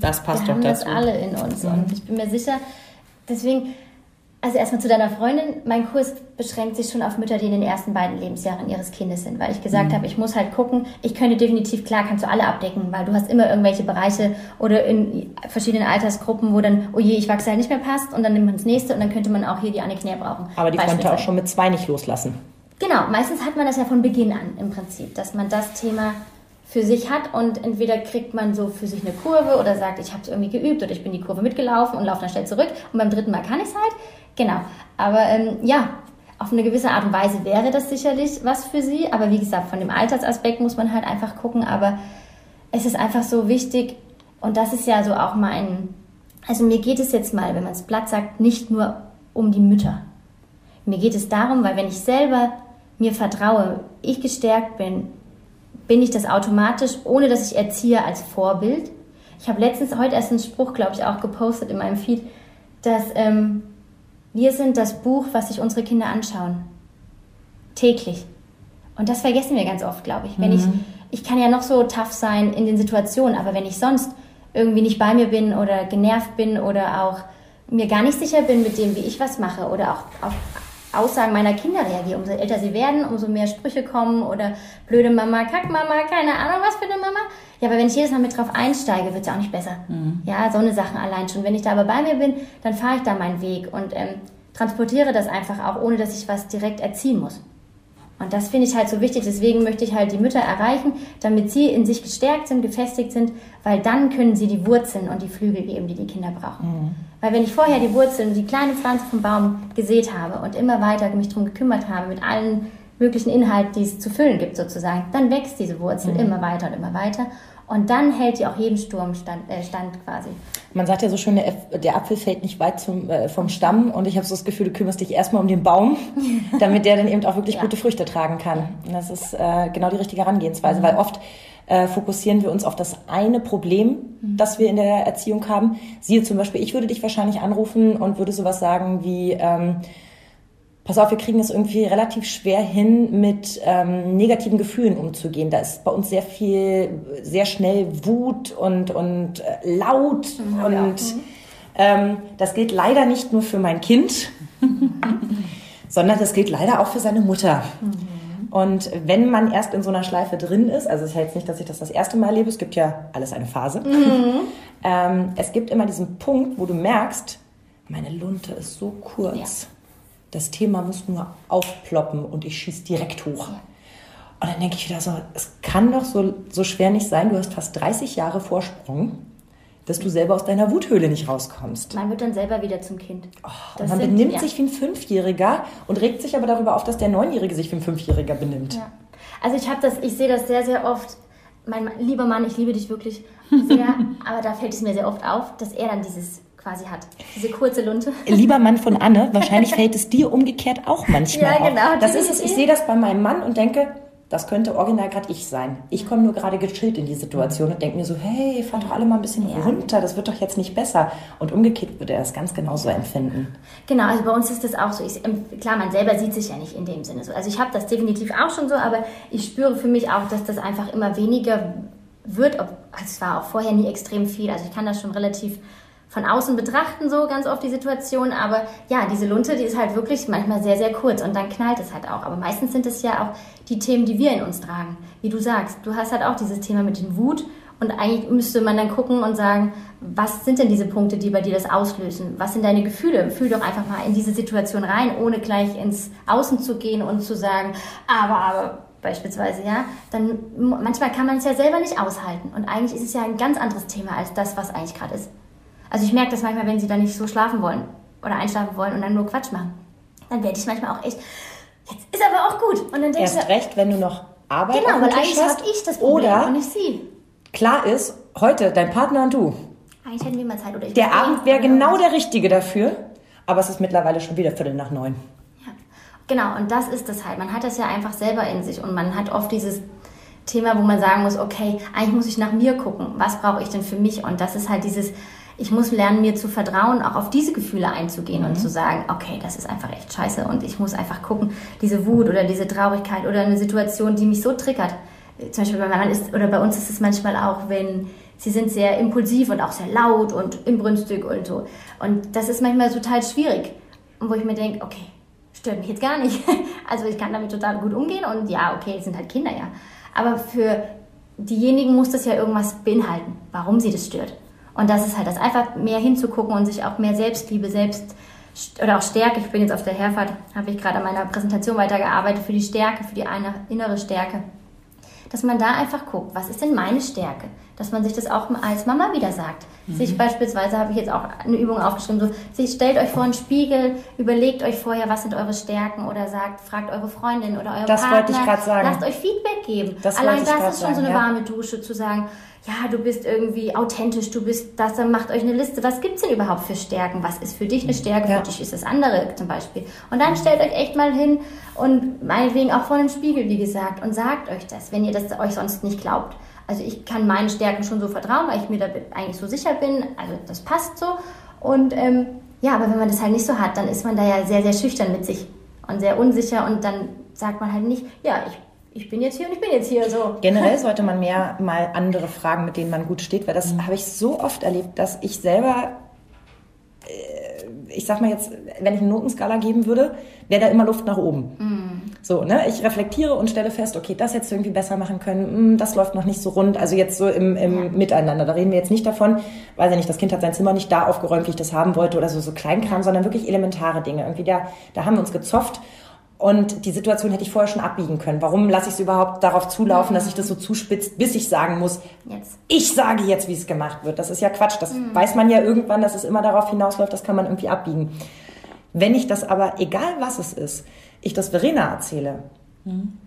Das passt Wir doch haben das dazu. alle in uns und ich bin mir sicher, deswegen, also erstmal zu deiner Freundin, mein Kurs beschränkt sich schon auf Mütter, die in den ersten beiden Lebensjahren ihres Kindes sind, weil ich gesagt habe, ich muss halt gucken, ich könnte definitiv, klar, kannst du alle abdecken, weil du hast immer irgendwelche Bereiche oder in verschiedenen Altersgruppen, wo dann, oh je, ich wachse halt nicht mehr passt und dann nimmt man das nächste und dann könnte man auch hier die Anne Knär brauchen. Aber die konnte auch schon mit zwei nicht loslassen. Genau, meistens hat man das ja von Beginn an im Prinzip, dass man das Thema für sich hat und entweder kriegt man so für sich eine Kurve oder sagt, ich habe es irgendwie geübt oder ich bin die Kurve mitgelaufen und laufe dann schnell zurück. Und beim dritten Mal kann ich es halt. Genau, aber ähm, ja, auf eine gewisse Art und Weise wäre das sicherlich was für sie, aber wie gesagt, von dem Altersaspekt muss man halt einfach gucken, aber es ist einfach so wichtig. Und das ist ja so auch mein, also mir geht es jetzt mal, wenn man es platt sagt, nicht nur um die Mütter. Mir geht es darum, weil wenn ich selber mir vertraue, ich gestärkt bin, bin ich das automatisch, ohne dass ich erziehe als Vorbild. Ich habe letztens, heute erst einen Spruch, glaube ich, auch gepostet in meinem Feed, dass ähm, wir sind das Buch, was sich unsere Kinder anschauen. Täglich. Und das vergessen wir ganz oft, glaube ich. Wenn ich, ich kann ja noch so tough sein in den Situationen, aber wenn ich sonst irgendwie nicht bei mir bin oder genervt bin oder auch mir gar nicht sicher bin mit dem, wie ich was mache oder auch, auch Aussagen meiner Kinder reagiere. Umso älter sie werden, umso mehr Sprüche kommen oder blöde Mama, Kackmama, keine Ahnung was für eine Mama. Ja, aber wenn ich jedes Mal mit drauf einsteige, wird es ja auch nicht besser. Mhm. Ja, so eine Sachen allein schon. Wenn ich da aber bei mir bin, dann fahre ich da meinen Weg und ähm, transportiere das einfach auch, ohne dass ich was direkt erziehen muss. Und das finde ich halt so wichtig. Deswegen möchte ich halt die Mütter erreichen, damit sie in sich gestärkt sind, gefestigt sind, weil dann können sie die Wurzeln und die Flügel geben, die die Kinder brauchen. Mhm. Weil wenn ich vorher die Wurzeln, die kleine Pflanze vom Baum gesät habe und immer weiter mich darum gekümmert habe, mit allen möglichen Inhalten, die es zu füllen gibt sozusagen, dann wächst diese Wurzel mhm. immer weiter und immer weiter. Und dann hält die auch jedem Sturm stand, äh, stand quasi. Man sagt ja so schön, der, der Apfel fällt nicht weit zum, äh, vom Stamm. Und ich habe so das Gefühl, du kümmerst dich erstmal um den Baum, (laughs) damit der dann eben auch wirklich ja. gute Früchte tragen kann. Und das ist äh, genau die richtige Herangehensweise, mhm. weil oft äh, fokussieren wir uns auf das eine Problem, mhm. das wir in der Erziehung haben. Siehe zum Beispiel, ich würde dich wahrscheinlich anrufen und würde sowas sagen wie... Ähm, pass auf, wir kriegen es irgendwie relativ schwer hin, mit ähm, negativen Gefühlen umzugehen. Da ist bei uns sehr viel, sehr schnell Wut und, und äh, laut. Mhm, und ja. ähm, das gilt leider nicht nur für mein Kind, (laughs) sondern das gilt leider auch für seine Mutter. Mhm. Und wenn man erst in so einer Schleife drin ist, also es ist jetzt nicht, dass ich das das erste Mal erlebe, es gibt ja alles eine Phase. Mhm. (laughs) ähm, es gibt immer diesen Punkt, wo du merkst, meine Lunte ist so kurz. Ja das Thema muss nur aufploppen und ich schieße direkt hoch. Und dann denke ich wieder so, es kann doch so, so schwer nicht sein, du hast fast 30 Jahre Vorsprung, dass du selber aus deiner Wuthöhle nicht rauskommst. Man wird dann selber wieder zum Kind. Oh, man sind, benimmt ja. sich wie ein Fünfjähriger und regt sich aber darüber auf, dass der Neunjährige sich wie ein Fünfjähriger benimmt. Ja. Also ich habe das, ich sehe das sehr, sehr oft. Mein lieber Mann, ich liebe dich wirklich sehr, (laughs) aber da fällt es mir sehr oft auf, dass er dann dieses quasi hat. Diese kurze Lunte. (laughs) Lieber Mann von Anne, wahrscheinlich fällt es dir umgekehrt auch manchmal ja, genau, auf. Das ist es. Ich sehe das bei meinem Mann und denke, das könnte original gerade ich sein. Ich komme nur gerade gechillt in die Situation und denke mir so, hey, fahr doch alle mal ein bisschen ja. runter, das wird doch jetzt nicht besser. Und umgekehrt würde er das ganz genauso empfinden. Genau, also bei uns ist das auch so. Ich, ähm, klar, man selber sieht sich ja nicht in dem Sinne so. Also ich habe das definitiv auch schon so, aber ich spüre für mich auch, dass das einfach immer weniger wird. also es war auch vorher nie extrem viel. Also ich kann das schon relativ von außen betrachten, so ganz oft die Situation. Aber ja, diese Lunte, die ist halt wirklich manchmal sehr, sehr kurz und dann knallt es halt auch. Aber meistens sind es ja auch die Themen, die wir in uns tragen. Wie du sagst, du hast halt auch dieses Thema mit den Wut. Und eigentlich müsste man dann gucken und sagen, was sind denn diese Punkte, die bei dir das auslösen? Was sind deine Gefühle? Fühl doch einfach mal in diese Situation rein, ohne gleich ins Außen zu gehen und zu sagen, aber, aber, beispielsweise, ja, dann manchmal kann man es ja selber nicht aushalten. Und eigentlich ist es ja ein ganz anderes Thema als das, was eigentlich gerade ist. Also ich merke das manchmal, wenn sie dann nicht so schlafen wollen oder einschlafen wollen und dann nur Quatsch machen. Dann werde ich manchmal auch echt, jetzt ist aber auch gut. Und dann Erst ich, recht, wenn du noch Arbeit Genau, weil eigentlich habe ich das Problem oder und nicht sie. Klar ist, heute dein Partner und du. Eigentlich hätten wir mal Zeit. Oder ich der Abend wäre genau der Richtige dafür, aber es ist mittlerweile schon wieder Viertel nach neun. Ja, genau. Und das ist das halt. Man hat das ja einfach selber in sich und man hat oft dieses Thema, wo man sagen muss, okay, eigentlich muss ich nach mir gucken. Was brauche ich denn für mich? Und das ist halt dieses ich muss lernen, mir zu vertrauen, auch auf diese Gefühle einzugehen mhm. und zu sagen, okay, das ist einfach echt scheiße und ich muss einfach gucken, diese Wut oder diese Traurigkeit oder eine Situation, die mich so triggert. Zum Beispiel bei meinem Mann ist, oder bei uns ist es manchmal auch, wenn sie sind sehr impulsiv und auch sehr laut und inbrünstig und so. Und das ist manchmal total schwierig. Und wo ich mir denke, okay, stört mich jetzt gar nicht. (laughs) Also ich kann damit total gut umgehen und ja, okay, es sind halt Kinder, ja. Aber für diejenigen muss das ja irgendwas beinhalten, warum sie das stört. Und das ist halt das, einfach mehr hinzugucken und sich auch mehr Selbstliebe, Selbst oder auch Stärke. Ich bin jetzt auf der Herfahrt, habe ich gerade an meiner Präsentation weitergearbeitet für die Stärke, für die innere Stärke. Dass man da einfach guckt, was ist denn meine Stärke? Dass man sich das auch als Mama wieder sagt. Mhm. Sich beispielsweise habe ich jetzt auch eine Übung aufgeschrieben, so, sich stellt euch vor einen Spiegel, überlegt euch vorher, was sind eure Stärken oder sagt, fragt eure Freundin oder euer das Partner. Das wollte ich gerade sagen. Lasst euch Feedback geben. Das Allein das ist schon sagen, so eine ja. warme Dusche zu sagen, ja, du bist irgendwie authentisch, du bist das, dann macht euch eine Liste. Was gibt's denn überhaupt für Stärken? Was ist für dich eine Stärke? Ja. Für dich ist das andere zum Beispiel. Und dann stellt euch echt mal hin und meinetwegen auch vor einem Spiegel, wie gesagt, und sagt euch das, wenn ihr das euch sonst nicht glaubt. Also ich kann meinen Stärken schon so vertrauen, weil ich mir da eigentlich so sicher bin. Also das passt so. Und ähm, ja, aber wenn man das halt nicht so hat, dann ist man da ja sehr, sehr schüchtern mit sich und sehr unsicher und dann sagt man halt nicht, ja, ich ich bin jetzt hier und ich bin jetzt hier so. (laughs) Generell sollte man mehr mal andere fragen, mit denen man gut steht, weil das mhm. habe ich so oft erlebt, dass ich selber äh, ich sag mal jetzt, wenn ich eine Notenskala geben würde, wäre da immer Luft nach oben. Mm. So, ne? Ich reflektiere und stelle fest, okay, das du irgendwie besser machen können, mm, das läuft noch nicht so rund. Also jetzt so im, im ja. Miteinander. Da reden wir jetzt nicht davon, weiß ich nicht, das Kind hat sein Zimmer nicht da aufgeräumt, wie ich das haben wollte oder so, so Kleinkram, sondern wirklich elementare Dinge. Irgendwie da, da haben wir uns gezofft und die Situation hätte ich vorher schon abbiegen können. Warum lasse ich es überhaupt darauf zulaufen, dass sich das so zuspitzt, bis ich sagen muss, jetzt. ich sage jetzt, wie es gemacht wird. Das ist ja Quatsch. Das mhm. weiß man ja irgendwann, dass es immer darauf hinausläuft, das kann man irgendwie abbiegen. Wenn ich das aber, egal was es ist, ich das Verena erzähle, mhm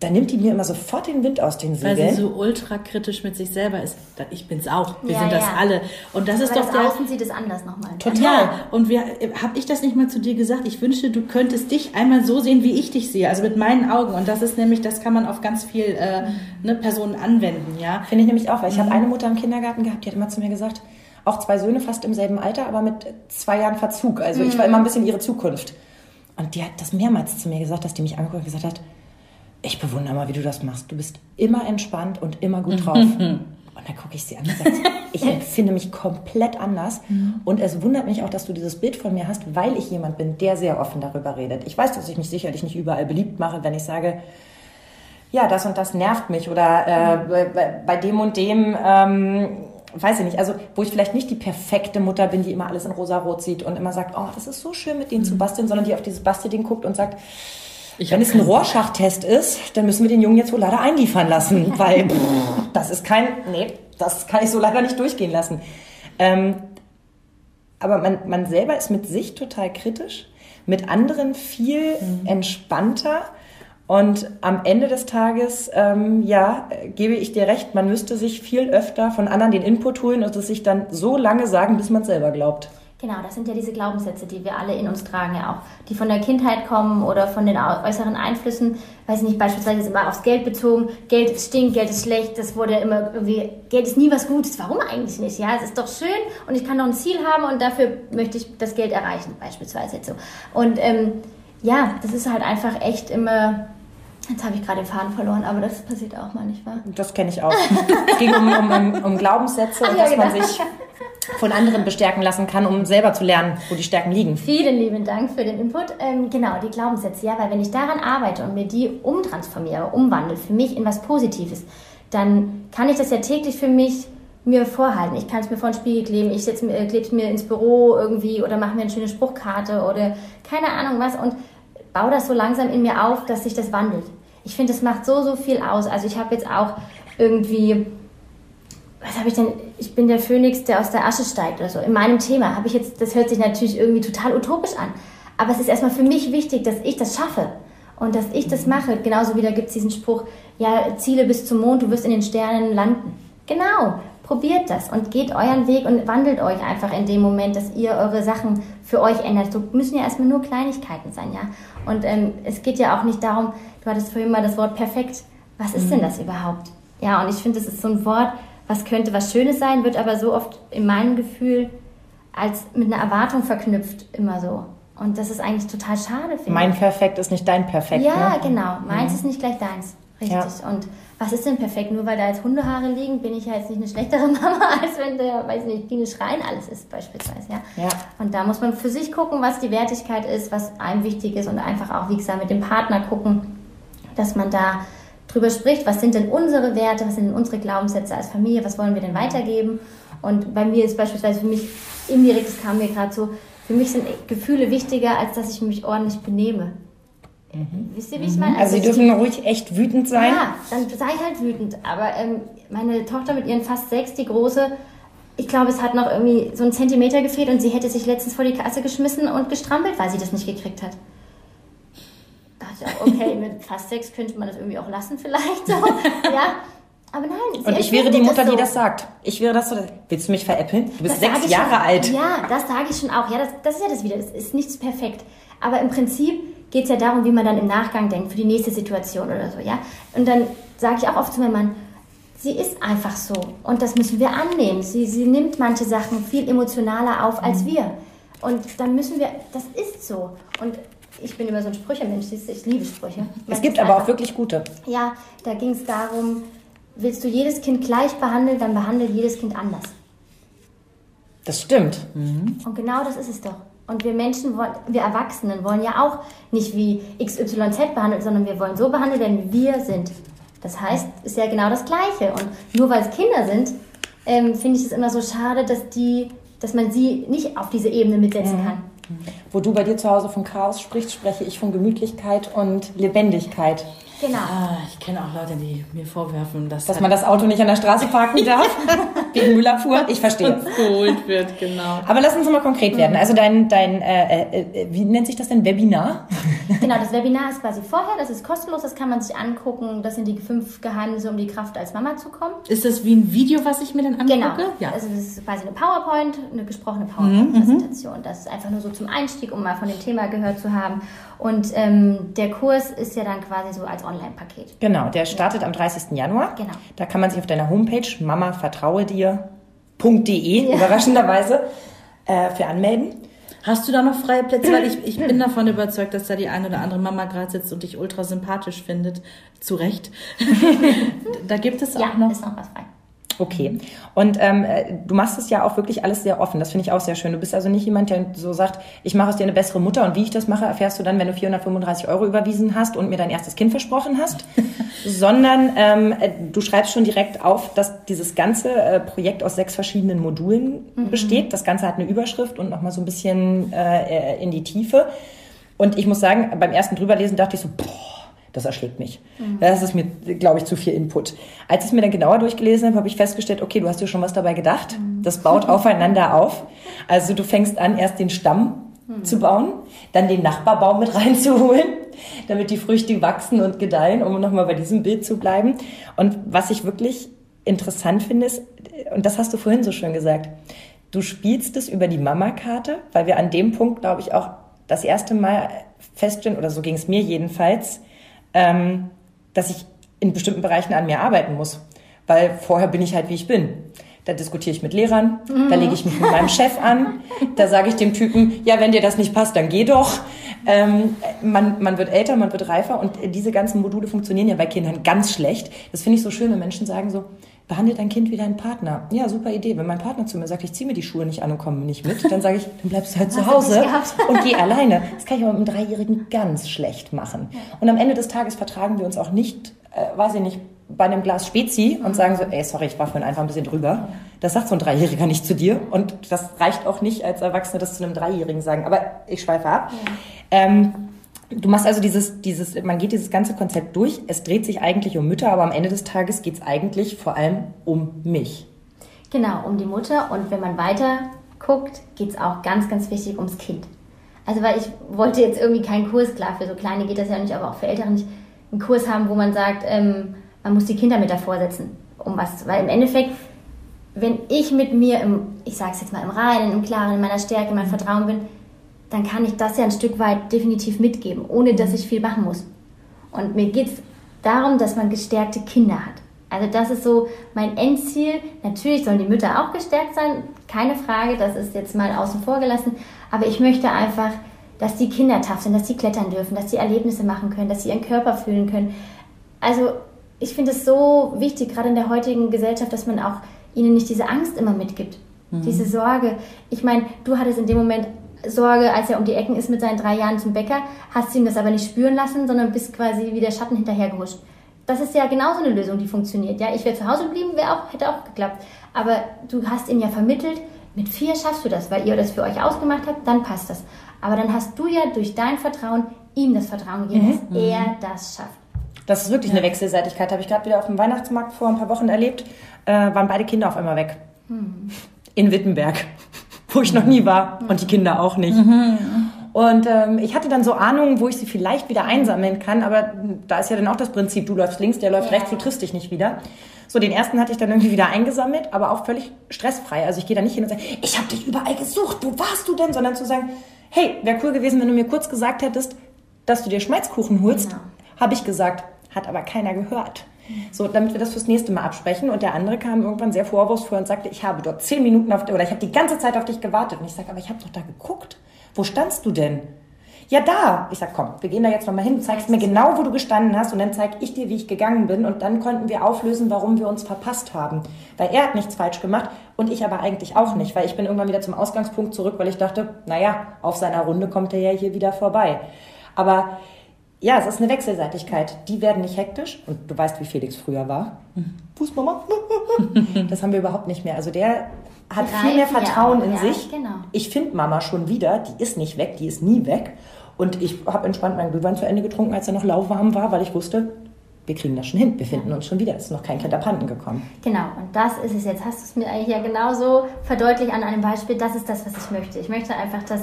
dann nimmt die mir immer sofort den Wind aus den Segeln. Weil sie so ultra kritisch mit sich selber ist. Ich bin's auch. Wir ja, sind das alle. Und das ist Aber doch das der. Außen sieht es anders nochmal. Total. Ja. Und wir, habe ich das nicht mal zu dir gesagt? Ich wünschte, du könntest dich einmal so sehen, wie ich dich sehe. Also mit meinen Augen. Und das ist nämlich, das kann man auf ganz viel äh, ne, Personen anwenden, ja. Finde ich nämlich auch, weil ich mhm. habe eine Mutter im Kindergarten gehabt, die hat immer zu mir gesagt, auch zwei Söhne fast im selben Alter, aber mit zwei Jahren Verzug. Also mhm. ich war immer ein bisschen ihre Zukunft. Und die hat das mehrmals zu mir gesagt, dass die mich angeguckt und gesagt hat, ich bewundere mal, wie du das machst. Du bist immer entspannt und immer gut drauf. (laughs) und dann gucke ich sie an und sage, ich empfinde mich komplett anders. Mhm. Und es wundert mich auch, dass du dieses Bild von mir hast, weil ich jemand bin, der sehr offen darüber redet. Ich weiß, dass ich mich sicherlich nicht überall beliebt mache, wenn ich sage, ja, das und das nervt mich oder äh, bei, bei, dem und dem, ähm, weiß ich nicht, also wo ich vielleicht nicht die perfekte Mutter bin, die immer alles in rosa-rot sieht und immer sagt, oh, das ist so schön mit denen mhm. zu basteln, sondern die auf dieses Bastilding guckt und sagt, ich Wenn es ein Rohrschachtest ist, dann müssen wir den Jungen jetzt wohl leider einliefern lassen, (laughs) weil pff, das ist kein, nee, das kann ich so leider nicht durchgehen lassen. Ähm, aber man, man selber ist mit sich total kritisch, mit anderen viel mhm. entspannter. Und am Ende des Tages, ähm, ja, gebe ich dir recht, man müsste sich viel öfter von anderen den Input holen und es sich dann so lange sagen, bis man es selber glaubt. Genau, das sind ja diese Glaubenssätze, die wir alle in uns tragen, ja auch, die von der Kindheit kommen oder von den äußeren Einflüssen. Weiß nicht, beispielsweise ist immer aufs Geld bezogen. Geld stinkt, Geld ist schlecht. Das wurde immer irgendwie, Geld ist nie was Gutes. Warum eigentlich nicht? Ja, es ist doch schön und ich kann noch ein Ziel haben und dafür möchte ich das Geld erreichen, beispielsweise jetzt so. Und ähm, ja, das ist halt einfach echt immer Jetzt habe ich gerade den Faden verloren, aber das passiert auch mal, nicht wahr? Das kenne ich auch. es ging um, um, um Glaubenssätze Ach, und ja, dass genau. man sich von anderen bestärken lassen kann, um selber zu lernen, wo die Stärken liegen. Vielen lieben Dank für den Input. Ähm, genau, die Glaubenssätze, ja, weil wenn ich daran arbeite und mir die umtransformiere, umwandle, für mich in was Positives, dann kann ich das ja täglich für mich mir vorhalten. Ich kann es mir vor den Spiegel kleben, ich äh, klebe es mir ins Büro irgendwie oder mache mir eine schöne Spruchkarte oder keine Ahnung was und baue das so langsam in mir auf, dass sich das wandelt. Ich finde, das macht so, so viel aus. Also ich habe jetzt auch irgendwie was habe ich denn? Ich bin der Phönix, der aus der Asche steigt oder so. In meinem Thema habe ich jetzt, das hört sich natürlich irgendwie total utopisch an. Aber es ist erstmal für mich wichtig, dass ich das schaffe und dass ich das mache. Genauso wie da gibt es diesen Spruch, ja, Ziele bis zum Mond, du wirst in den Sternen landen. Genau, probiert das und geht euren Weg und wandelt euch einfach in dem Moment, dass ihr eure Sachen für euch ändert. So müssen ja erstmal nur Kleinigkeiten sein, ja. Und ähm, es geht ja auch nicht darum, du hattest vorhin mal das Wort perfekt. Was ist denn mhm. das überhaupt? Ja, und ich finde, das ist so ein Wort, was könnte was Schönes sein, wird aber so oft in meinem Gefühl als mit einer Erwartung verknüpft, immer so. Und das ist eigentlich total schade, finde Mein Perfekt ist nicht dein Perfekt. Ja, ne? genau. Meins mhm. ist nicht gleich deins. Richtig. Ja. Und was ist denn perfekt? Nur weil da jetzt Hundehaare liegen, bin ich ja jetzt nicht eine schlechtere (laughs) Mama, als wenn der, weiß nicht, Biene Schreien alles ist, beispielsweise. Ja? ja. Und da muss man für sich gucken, was die Wertigkeit ist, was einem wichtig ist und einfach auch, wie gesagt, mit dem Partner gucken, dass man da drüber spricht, was sind denn unsere Werte, was sind denn unsere Glaubenssätze als Familie, was wollen wir denn weitergeben. Und bei mir ist beispielsweise für mich indirekt, es kam mir gerade so, für mich sind Gefühle wichtiger, als dass ich mich ordentlich benehme. Mhm. Wisst ihr, wie ich mhm. meine? Also, also Sie dürfen ruhig echt wütend sein. Ja, dann sei ich halt wütend. Aber ähm, meine Tochter mit ihren fast sechs, die große, ich glaube, es hat noch irgendwie so einen Zentimeter gefehlt und sie hätte sich letztens vor die Kasse geschmissen und gestrampelt, weil sie das nicht gekriegt hat okay, (laughs) mit fast sechs könnte man das irgendwie auch lassen vielleicht. So. (laughs) ja. Aber nein. Und ich wäre die Mutter, so. die das sagt. Ich wäre das so. Willst du mich veräppeln? Du bist das sechs Jahre schon, alt. Ja, das sage ich schon auch. Ja, das, das ist ja das wieder. Es ist nichts perfekt. Aber im Prinzip geht es ja darum, wie man dann im Nachgang denkt für die nächste Situation oder so, ja. Und dann sage ich auch oft zu meinem Mann, sie ist einfach so. Und das müssen wir annehmen. Sie, sie nimmt manche Sachen viel emotionaler auf als mhm. wir. Und dann müssen wir, das ist so. Und ich bin immer so ein Sprüche-Mensch, ich liebe Sprüche. Es gibt aber auch wirklich gute. Ja, da ging es darum, willst du jedes Kind gleich behandeln, dann behandle jedes Kind anders. Das stimmt. Und genau das ist es doch. Und wir Menschen, wollen, wir Erwachsenen wollen ja auch nicht wie XYZ behandelt, sondern wir wollen so behandelt werden, wie wir sind. Das heißt, ist ja genau das Gleiche. Und nur weil es Kinder sind, ähm, finde ich es immer so schade, dass, die, dass man sie nicht auf diese Ebene mitsetzen kann. Wo du bei dir zu Hause von Chaos sprichst, spreche ich von Gemütlichkeit und Lebendigkeit. Genau. Ah, ich kenne auch Leute, die mir vorwerfen, dass, Dass man das Auto nicht an der Straße parken (laughs) darf, wegen Müllabfuhr. Ich verstehe. geholt wird, genau. Aber lass uns mal konkret werden. Also dein, dein äh, äh, wie nennt sich das denn, Webinar? Genau, das Webinar ist quasi vorher, das ist kostenlos, das kann man sich angucken. Das sind die fünf Geheimnisse, um die Kraft als Mama zu kommen. Ist das wie ein Video, was ich mir dann angucke? Genau. Ja. Also das ist quasi eine PowerPoint, eine gesprochene PowerPoint-Präsentation. Das ist einfach nur so zum Einstieg, um mal von dem Thema gehört zu haben. Und ähm, der Kurs ist ja dann quasi so als Online-Paket. Genau, der startet am 30. Januar. Genau. Da kann man sich auf deiner Homepage mamavertraue-dir.de überraschenderweise äh, für anmelden. Hast du da noch freie Plätze? Weil ich, ich bin davon überzeugt, dass da die eine oder andere Mama gerade sitzt und dich ultra sympathisch findet. Zu Recht. (laughs) da gibt es Ja, auch noch. ist noch was frei. Okay. Und ähm, äh, du machst es ja auch wirklich alles sehr offen. Das finde ich auch sehr schön. Du bist also nicht jemand, der so sagt, ich mache aus dir eine bessere Mutter. Und wie ich das mache, erfährst du dann, wenn du 435 Euro überwiesen hast und mir dein erstes Kind versprochen hast. (laughs) Sondern ähm, äh, du schreibst schon direkt auf, dass dieses ganze äh, Projekt aus sechs verschiedenen Modulen besteht. Das Ganze hat eine Überschrift und nochmal so ein bisschen äh, äh, in die Tiefe. Und ich muss sagen, beim ersten drüberlesen dachte ich so, boah, das erschlägt mich. Das ist mir, glaube ich, zu viel Input. Als ich es mir dann genauer durchgelesen habe, habe ich festgestellt, okay, du hast dir schon was dabei gedacht. Das baut aufeinander auf. Also du fängst an, erst den Stamm zu bauen, dann den Nachbarbaum mit (laughs) reinzuholen, damit die Früchte wachsen und gedeihen, um nochmal bei diesem Bild zu bleiben. Und was ich wirklich interessant finde, ist, und das hast du vorhin so schön gesagt, du spielst es über die Mama-Karte, weil wir an dem Punkt, glaube ich, auch das erste Mal feststellen, oder so ging es mir jedenfalls, ähm, dass ich in bestimmten Bereichen an mir arbeiten muss. Weil vorher bin ich halt, wie ich bin. Da diskutiere ich mit Lehrern, da lege ich mich mit meinem Chef an, da sage ich dem Typen, ja, wenn dir das nicht passt, dann geh doch. Ähm, man, man wird älter, man wird reifer und diese ganzen Module funktionieren ja bei Kindern ganz schlecht. Das finde ich so schön, wenn Menschen sagen so, behandle dein Kind wie dein Partner. Ja, super Idee. Wenn mein Partner zu mir sagt, ich ziehe mir die Schuhe nicht an und komme nicht mit, dann sage ich, dann bleibst du halt zu Hast Hause (laughs) und geh (laughs) alleine. Das kann ich aber mit einem Dreijährigen ganz schlecht machen. Und am Ende des Tages vertragen wir uns auch nicht, äh, weiß ich nicht, bei einem Glas Spezi und sagen so, ey, sorry, ich war vorhin einfach ein bisschen drüber. Das sagt so ein Dreijähriger nicht zu dir und das reicht auch nicht als Erwachsene, das zu einem Dreijährigen sagen. Aber ich schweife ab. Ähm, du machst also dieses, dieses, man geht dieses ganze Konzept durch. Es dreht sich eigentlich um Mütter, aber am Ende des Tages geht es eigentlich vor allem um mich. Genau, um die Mutter. Und wenn man weiter guckt, geht es auch ganz, ganz wichtig ums Kind. Also weil ich wollte jetzt irgendwie keinen Kurs, klar, für so Kleine geht das ja nicht, aber auch für Ältere nicht, einen Kurs haben, wo man sagt, ähm, man muss die Kinder mit davor setzen, um was, weil im Endeffekt, wenn ich mit mir im, ich sag's jetzt mal, im Reinen, im Klaren, in meiner Stärke, in meinem Vertrauen bin, dann kann ich das ja ein Stück weit definitiv mitgeben, ohne dass ich viel machen muss. Und mir geht es darum, dass man gestärkte Kinder hat. Also das ist so mein Endziel. Natürlich sollen die Mütter auch gestärkt sein, keine Frage, das ist jetzt mal außen vor gelassen. Aber ich möchte einfach, dass die Kinder tough sind, dass sie klettern dürfen, dass sie Erlebnisse machen können, dass sie ihren Körper fühlen können. Also ich finde es so wichtig, gerade in der heutigen Gesellschaft, dass man auch ihnen nicht diese Angst immer mitgibt. Diese Sorge. Ich meine, du hattest in dem Moment Sorge, als er um die Ecken ist mit seinen drei Jahren zum Bäcker, hast du ihm das aber nicht spüren lassen, sondern bist quasi wie der Schatten hinterhergehuscht. Das ist ja genauso eine Lösung, die funktioniert. Ja, ich wäre zu Hause geblieben, wäre auch, hätte auch geklappt. Aber du hast ihm ja vermittelt, mit vier schaffst du das, weil ihr das für euch ausgemacht habt, dann passt das. Aber dann hast du ja durch dein Vertrauen ihm das Vertrauen gegeben, dass er das schafft. Das ist wirklich eine Wechselseitigkeit. Habe ich gerade wieder auf dem Weihnachtsmarkt vor ein paar Wochen erlebt. Äh, waren beide Kinder auf einmal weg. In Wittenberg, wo ich noch nie war. Und die Kinder auch nicht. Und ähm, ich hatte dann so Ahnungen, wo ich sie vielleicht wieder einsammeln kann. Aber da ist ja dann auch das Prinzip, du läufst links, der läuft Ja. rechts, du triffst dich nicht wieder. So, den ersten hatte ich dann irgendwie wieder eingesammelt, aber auch völlig stressfrei. Also ich gehe da nicht hin und sage, ich habe dich überall gesucht, wo warst du denn? Sondern zu sagen, hey, wäre cool gewesen, wenn du mir kurz gesagt hättest, dass du dir Schmalzkuchen holst. Genau. Habe ich gesagt, hat aber keiner gehört. So, damit wir das fürs nächste Mal absprechen. Und der andere kam irgendwann sehr vorwurfsvoll und sagte, ich habe dort zehn Minuten auf, oder ich habe die ganze Zeit auf dich gewartet. Und ich sage, aber ich habe doch da geguckt. Wo standst du denn? Ja, da. Ich sag, komm, wir gehen da jetzt nochmal hin. Du zeigst mir genau, wo du gestanden hast und dann zeig ich dir, wie ich gegangen bin und dann konnten wir auflösen, warum wir uns verpasst haben. Weil er hat nichts falsch gemacht und ich aber eigentlich auch nicht, weil ich bin irgendwann wieder zum Ausgangspunkt zurück, weil ich dachte, naja, auf seiner Runde kommt er ja hier wieder vorbei. Aber ja, es ist eine Wechselseitigkeit. Die werden nicht hektisch. Und du weißt, wie Felix früher war. Fußmama. (laughs) Das haben wir überhaupt nicht mehr. Also der hat Die viel mehr reifen ja Vertrauen auch, in ja, sich. genau. Ich finde Mama schon wieder. Die ist nicht weg. Die ist nie weg. Und ich habe entspannt meinen Glühwein zu Ende getrunken, als er noch lauwarm war, weil ich wusste, wir kriegen das schon hin. Wir finden uns schon wieder. Es ist noch kein Kind abhanden gekommen. Genau, und das ist es jetzt. Hast du es mir eigentlich ja genauso verdeutlicht an einem Beispiel. Das ist das, was ich möchte. Ich möchte einfach, dass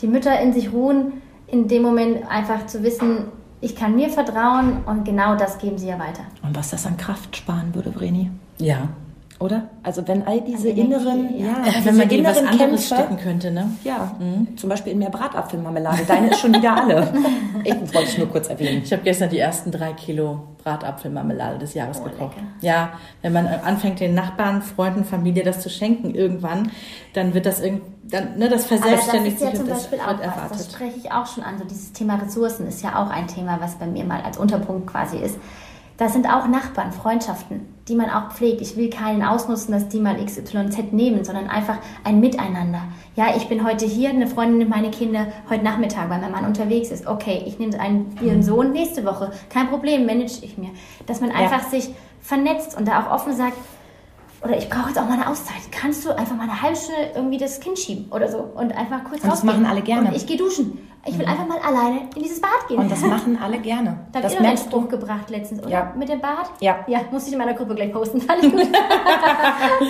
die Mütter in sich ruhen, in dem Moment einfach zu wissen, ich kann mir vertrauen und genau das geben sie ja weiter. Und was das an Kraft sparen würde, Vreni. Ja. Oder? Also wenn all diese An Energie, inneren, ja. ja, diese wenn man die inneren anderes Kämpfe, stecken könnte, ne? Ja, zum Beispiel in mehr Bratapfelmarmelade. Deine ist schon wieder alle. (laughs) Ich wollte ich nur kurz erwähnen. Ich habe gestern die ersten drei Kilo Bratapfelmarmelade des Jahres Oh, gekocht. lecker. Ja, wenn man anfängt, den Nachbarn, Freunden, Familie das zu schenken irgendwann, dann wird das irgend, dann, ne, das Aber das verselbstständigt ist ja sich zum und das Beispiel wird auch was, das erwartet. spreche ich auch schon an. So dieses Thema Ressourcen ist ja auch ein Thema, was bei mir mal als Unterpunkt quasi ist. Das sind auch Nachbarn, Freundschaften, die man auch pflegt. Ich will keinen ausnutzen, dass die mal XYZ nehmen, sondern einfach ein Miteinander. Ja, ich bin heute hier, eine Freundin nimmt meine Kinder heute Nachmittag, weil mein Mann unterwegs ist. Okay, ich nehme einen, ihren Sohn nächste Woche. Kein Problem, manage ich mir. Dass man einfach sich vernetzt und da auch offen sagt, oder ich brauche jetzt auch mal eine Auszeit. Kannst du einfach mal eine halbe Stunde irgendwie das Kind schieben oder so und einfach kurz Und das machen alle gerne. Und ich gehe duschen. Ich will einfach mal alleine in dieses Bad gehen. Und das machen alle gerne. (laughs) da habt Das ihr doch einen. Spruch gebracht letztens, oder? Ja. Mit dem Bad? Ja. Ja, muss ich in meiner Gruppe gleich posten. Fand ich gut. (laughs)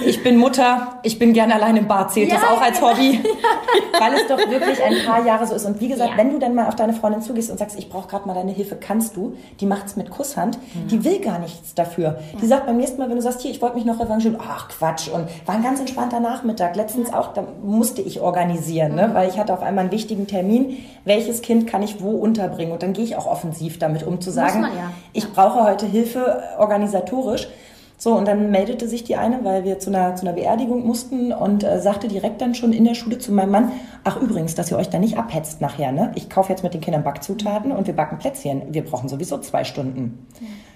Ich bin Mutter, ich bin gerne allein im Bad. Zählt Ja, das auch als genau. Hobby? (laughs) Weil es doch wirklich ein paar Jahre so ist. Und wie gesagt, Ja. wenn du dann mal auf deine Freundin zugehst und sagst, ich brauche gerade mal deine Hilfe, kannst du, die macht's mit Kusshand, die will gar nichts dafür. Die sagt beim nächsten Mal, wenn du sagst, hier, ich wollte mich noch revanchieren, ach Quatsch. Und war ein ganz entspannter Nachmittag. Letztens auch, da musste ich organisieren, ne? weil ich hatte auf einmal einen wichtigen Termin. Welches Kind kann ich wo unterbringen? Und dann gehe ich auch offensiv damit um zu sagen, man ja. ich brauche heute Hilfe organisatorisch. So, und dann meldete sich die eine, weil wir zu einer, zu einer Beerdigung mussten und äh, sagte direkt dann schon in der Schule zu meinem Mann, ach übrigens, dass ihr euch da nicht abhetzt nachher, ne? Ich kaufe jetzt mit den Kindern Backzutaten und wir backen Plätzchen. Wir brauchen sowieso zwei Stunden.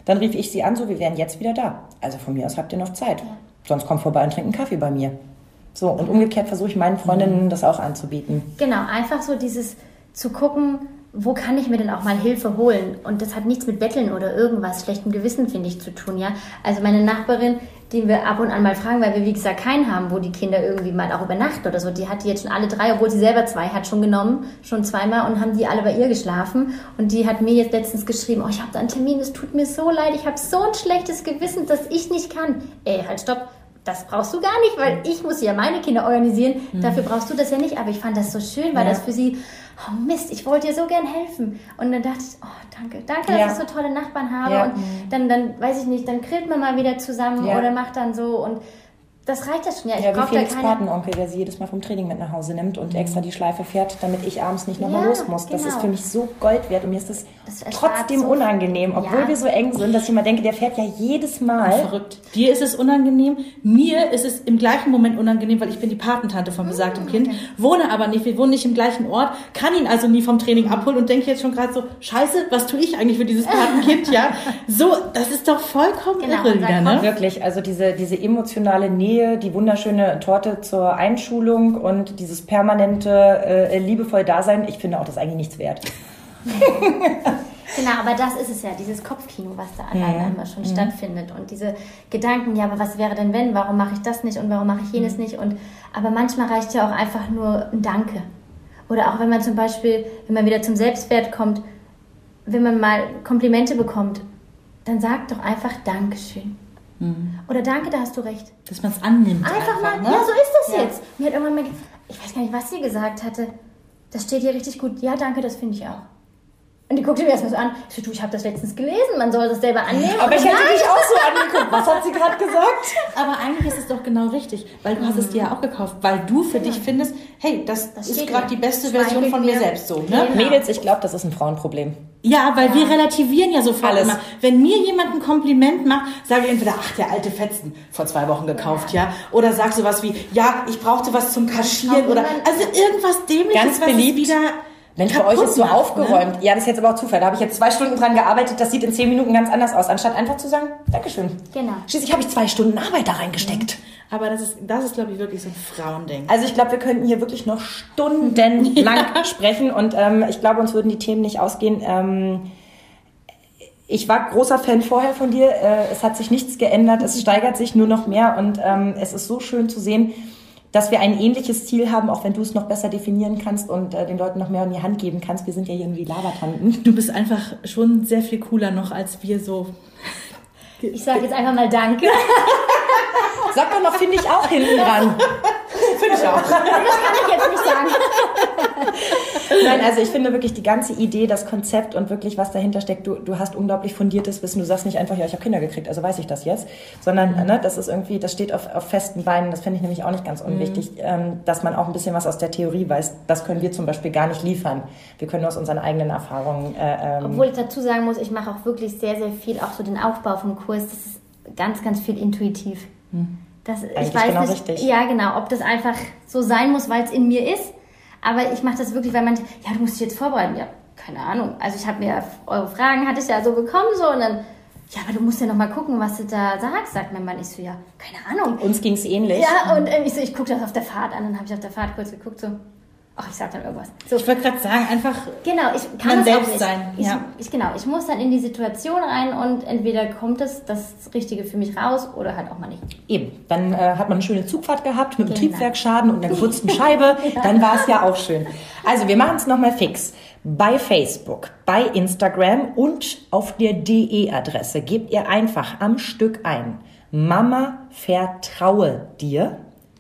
Dann rief ich sie an, so, wir wären jetzt wieder da. Also von mir aus habt ihr noch Zeit. Sonst kommt vorbei und trinkt einen Kaffee bei mir. So, und umgekehrt versuche ich meinen Freundinnen das auch anzubieten. Genau, einfach so dieses zu gucken, wo kann ich mir denn auch mal Hilfe holen? Und das hat nichts mit Betteln oder irgendwas schlechtem Gewissen, finde ich, zu tun, ja. Also meine Nachbarin, die wir ab und an mal fragen, weil wir, wie gesagt, keinen haben, wo die Kinder irgendwie mal auch übernachten oder so, die hat die jetzt schon alle drei, obwohl sie selber zwei hat, schon genommen, schon zweimal und haben die alle bei ihr geschlafen. Und die hat mir jetzt letztens geschrieben, oh, ich habe da einen Termin, es tut mir so leid, ich habe so ein schlechtes Gewissen, dass ich nicht kann. Ey, halt, stopp. Das brauchst du gar nicht, weil ich muss ja meine Kinder organisieren. Dafür brauchst du das ja nicht. Aber ich fand das so schön, weil Ja. das für sie, oh Mist, ich wollte dir so gern helfen. Und dann dachte ich, oh danke, danke, Ja. dass ich so tolle Nachbarn habe. Ja. Und dann, dann weiß ich nicht, dann grillt man mal wieder zusammen Ja. oder macht dann so. Und das reicht ja schon. Ja, ich Ja, wie brauche da. Patenonkel, der sie jedes Mal vom Training mit nach Hause nimmt und extra die Schleife fährt, damit ich abends nicht nochmal Ja, los muss. Das genau. ist für mich so Gold wert und mir ist das, Das trotzdem so- unangenehm, obwohl Ja. wir so eng sind, dass ich immer denke, der fährt ja jedes Mal. Verrückt. Dir ist es unangenehm, mir ist es im gleichen Moment unangenehm, weil ich bin die Patentante von besagtem Ah, Kind, wohne aber nicht, wir wohnen nicht im gleichen Ort, kann ihn also nie vom Training abholen und denke jetzt schon gerade so, scheiße, was tue ich eigentlich für dieses (laughs) Patenkind, ja? So, das ist doch vollkommen Genau, irre wieder, ne? Wirklich, also diese, diese emotionale Nähe, die wunderschöne Torte zur Einschulung und dieses permanente äh, liebevoll Dasein, ich finde auch das eigentlich nichts wert. (laughs) Genau, aber das ist es ja, dieses Kopfkino, was da alleine immer schon stattfindet. Und diese Gedanken, ja, aber was wäre denn wenn? Warum mache ich das nicht und warum mache ich jenes nicht? Und aber manchmal reicht ja auch einfach nur ein Danke. Oder auch wenn man zum Beispiel, wenn man wieder zum Selbstwert kommt, wenn man mal Komplimente bekommt, dann sag doch einfach Dankeschön. Oder danke, da hast du recht. Dass man es annimmt. Einfach, mal, ne? ja, so ist das Ja. jetzt. Mir hat irgendwann mal, ich weiß gar nicht, was sie gesagt hatte. Das steht hier richtig gut. Ja, danke, das finde ich auch. Und die guckte mir erstmal so an. Ich so, du, ich habe das letztens gelesen, man soll das selber annehmen. Aber ich hätte nein. dich auch so angeguckt. Was hat sie gerade gesagt? (laughs) Aber eigentlich ist es doch genau richtig, weil du hast es dir ja auch gekauft, weil du für dich findest, hey, das, Das ist gerade die beste Version von mir mir. selbst so, ne? Genau. Mädels, ich glaube, das ist ein Frauenproblem. Ja, weil wir relativieren ja sofort Alles. immer. Wenn mir jemand ein Kompliment macht, sage ich entweder, ach, der alte Fetzen, vor zwei Wochen gekauft, ja. Oder sag sowas wie, ja, ich brauchte was zum Kaschieren oder, also irgendwas dämliches, Ganz was beliebt. wieder, Mensch, bei euch ist so macht, aufgeräumt. Ne? Ja, das ist jetzt aber auch Zufall. Da habe ich jetzt zwei Stunden dran gearbeitet. Das sieht in zehn Minuten ganz anders aus. Anstatt einfach zu sagen, Dankeschön. Genau. Schließlich habe ich zwei Stunden Arbeit da reingesteckt. Aber das ist, das ist glaube ich, wirklich so ein Frauending. Also ich glaube, wir könnten hier wirklich noch stundenlang (laughs) sprechen und ähm, ich glaube, uns würden die Themen nicht ausgehen. Ähm, ich war großer Fan vorher von dir. Äh, es hat sich nichts geändert. Es steigert sich nur noch mehr und ähm, es ist so schön zu sehen, dass wir ein ähnliches Ziel haben, auch wenn du es noch besser definieren kannst und äh, den Leuten noch mehr in die Hand geben kannst. Wir sind ja irgendwie Labertanten. Du bist einfach schon sehr viel cooler noch als wir so. Ich sage jetzt einfach mal Danke. Sag doch noch, finde ich auch hinten dran. Finde ich auch. Das kann ich jetzt nicht sagen. (laughs) Nein, also ich finde wirklich die ganze Idee, das Konzept und wirklich, was dahinter steckt, du, du hast unglaublich fundiertes Wissen. Du sagst nicht einfach, ja, ich habe Kinder gekriegt, also weiß ich das jetzt, sondern ne, das ist irgendwie, das steht auf, auf festen Beinen. Das finde ich nämlich auch nicht ganz unwichtig, mhm. ähm, dass man auch ein bisschen was aus der Theorie weiß. Das können wir zum Beispiel gar nicht liefern. Wir können aus unseren eigenen Erfahrungen. Äh, ähm, Obwohl ich dazu sagen muss, ich mache auch wirklich sehr, sehr viel, auch so den Aufbau vom Kurs. Das ist ganz, ganz viel intuitiv. Mhm. Das, ich weiß genau nicht, richtig. ja genau, ob das einfach so sein muss, weil es in mir ist. Aber ich mache das wirklich, weil man, ja, du musst dich jetzt vorbereiten. Ja, keine Ahnung. Also ich habe mir eure Fragen hatte ich ja so bekommen so und dann, ja, aber du musst ja noch mal gucken, was du da sagst, sagt mein Mann. Ich so, ja, keine Ahnung. Uns ging es ähnlich. Ja, und ich so, ich gucke das auf der Fahrt an. Dann habe ich auf der Fahrt kurz geguckt, so, ach, ich sag dann irgendwas. So, Ich wollte gerade sagen, einfach Genau, ich kann Man das selbst sein, Ich, ja. ich, genau, ich muss dann in die Situation rein und entweder kommt es das Richtige für mich raus oder halt auch mal nicht. Eben, dann äh, hat man eine schöne Zugfahrt gehabt mit einem Genau. Triebwerksschaden und einer (laughs) geputzten Scheibe. Dann war es ja auch schön. Also wir machen es nochmal fix. Bei Facebook, bei Instagram und auf der DE-Adresse gebt ihr einfach am Stück ein. Mama vertraue dir.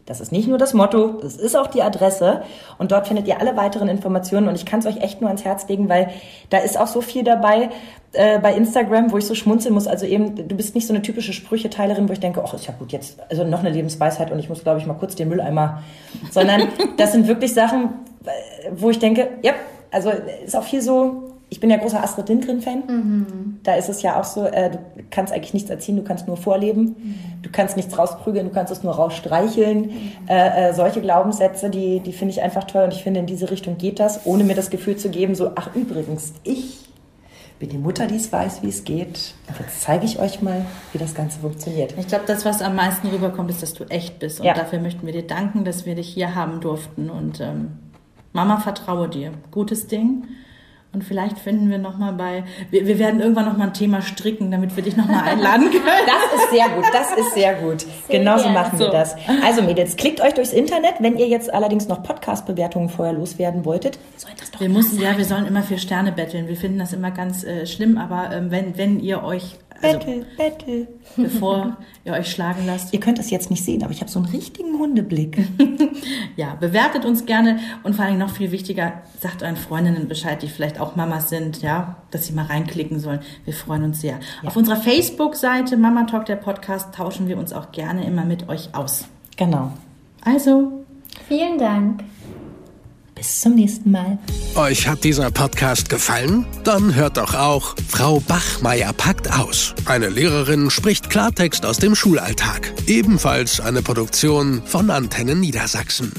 Das ist nicht nur das Motto, das ist auch die Adresse. Und dort findet ihr alle weiteren Informationen. Und ich kann es euch echt nur ans Herz legen, weil da ist auch so viel dabei äh, bei Instagram, wo ich so schmunzeln muss. Also eben, du bist nicht so eine typische Sprücheteilerin, wo ich denke, ach, ist ja gut, jetzt, also noch eine Lebensweisheit und ich muss, glaube ich, mal kurz den Mülleimer. Sondern (laughs) das sind wirklich Sachen, äh, wo ich denke, ja, also ist auch viel so, ich bin ja großer Astrid Lindgren-Fan. Da ist es ja auch so, äh, du kannst eigentlich nichts erziehen, du kannst nur vorleben. Du kannst nichts rausprügeln, du kannst es nur rausstreicheln. Äh, äh, solche Glaubenssätze, die, die finde ich einfach toll und ich finde, in diese Richtung geht das, ohne mir das Gefühl zu geben, so, ach übrigens, ich bin die Mutter, die es weiß, wie es geht. Jetzt zeige ich euch mal, wie das Ganze funktioniert. Ich glaube, das, was am meisten rüberkommt, ist, dass du echt bist. Und Ja. dafür möchten wir dir danken, dass wir dich hier haben durften. Und ähm, Mama, vertraue dir. Gutes Ding. Und vielleicht finden wir nochmal bei, wir, wir werden irgendwann nochmal ein Thema stricken, damit wir dich nochmal einladen (laughs) können. Das ist sehr gut, das ist sehr gut. Genauso gerne. machen wir So. das. Also Mädels, klickt euch durchs Internet. Wenn ihr jetzt allerdings noch Podcast-Bewertungen vorher loswerden wolltet, sollt das doch Wir müssen, ja, wir sollen immer für Sterne betteln. Wir finden das immer ganz äh, schlimm, aber ähm, wenn, wenn ihr euch, also Battle, Battle. bevor ihr euch schlagen lasst, Ihr könnt das jetzt nicht sehen, aber ich habe so einen richtigen Hundeblick. (laughs) ja, bewertet uns gerne und vor allem noch viel wichtiger, sagt euren Freundinnen Bescheid, die vielleicht auch Mamas sind, ja, dass sie mal reinklicken sollen. Wir freuen uns sehr. Auf unserer Facebook-Seite Mama Talk, der Podcast, tauschen wir uns auch gerne immer mit euch aus. Genau. Also, Vielen Dank. Bis zum nächsten Mal. Euch hat dieser Podcast gefallen? Dann hört doch auch Frau Bachmeier packt aus. Eine Lehrerin spricht Klartext aus dem Schulalltag. Ebenfalls eine Produktion von Antennen Niedersachsen.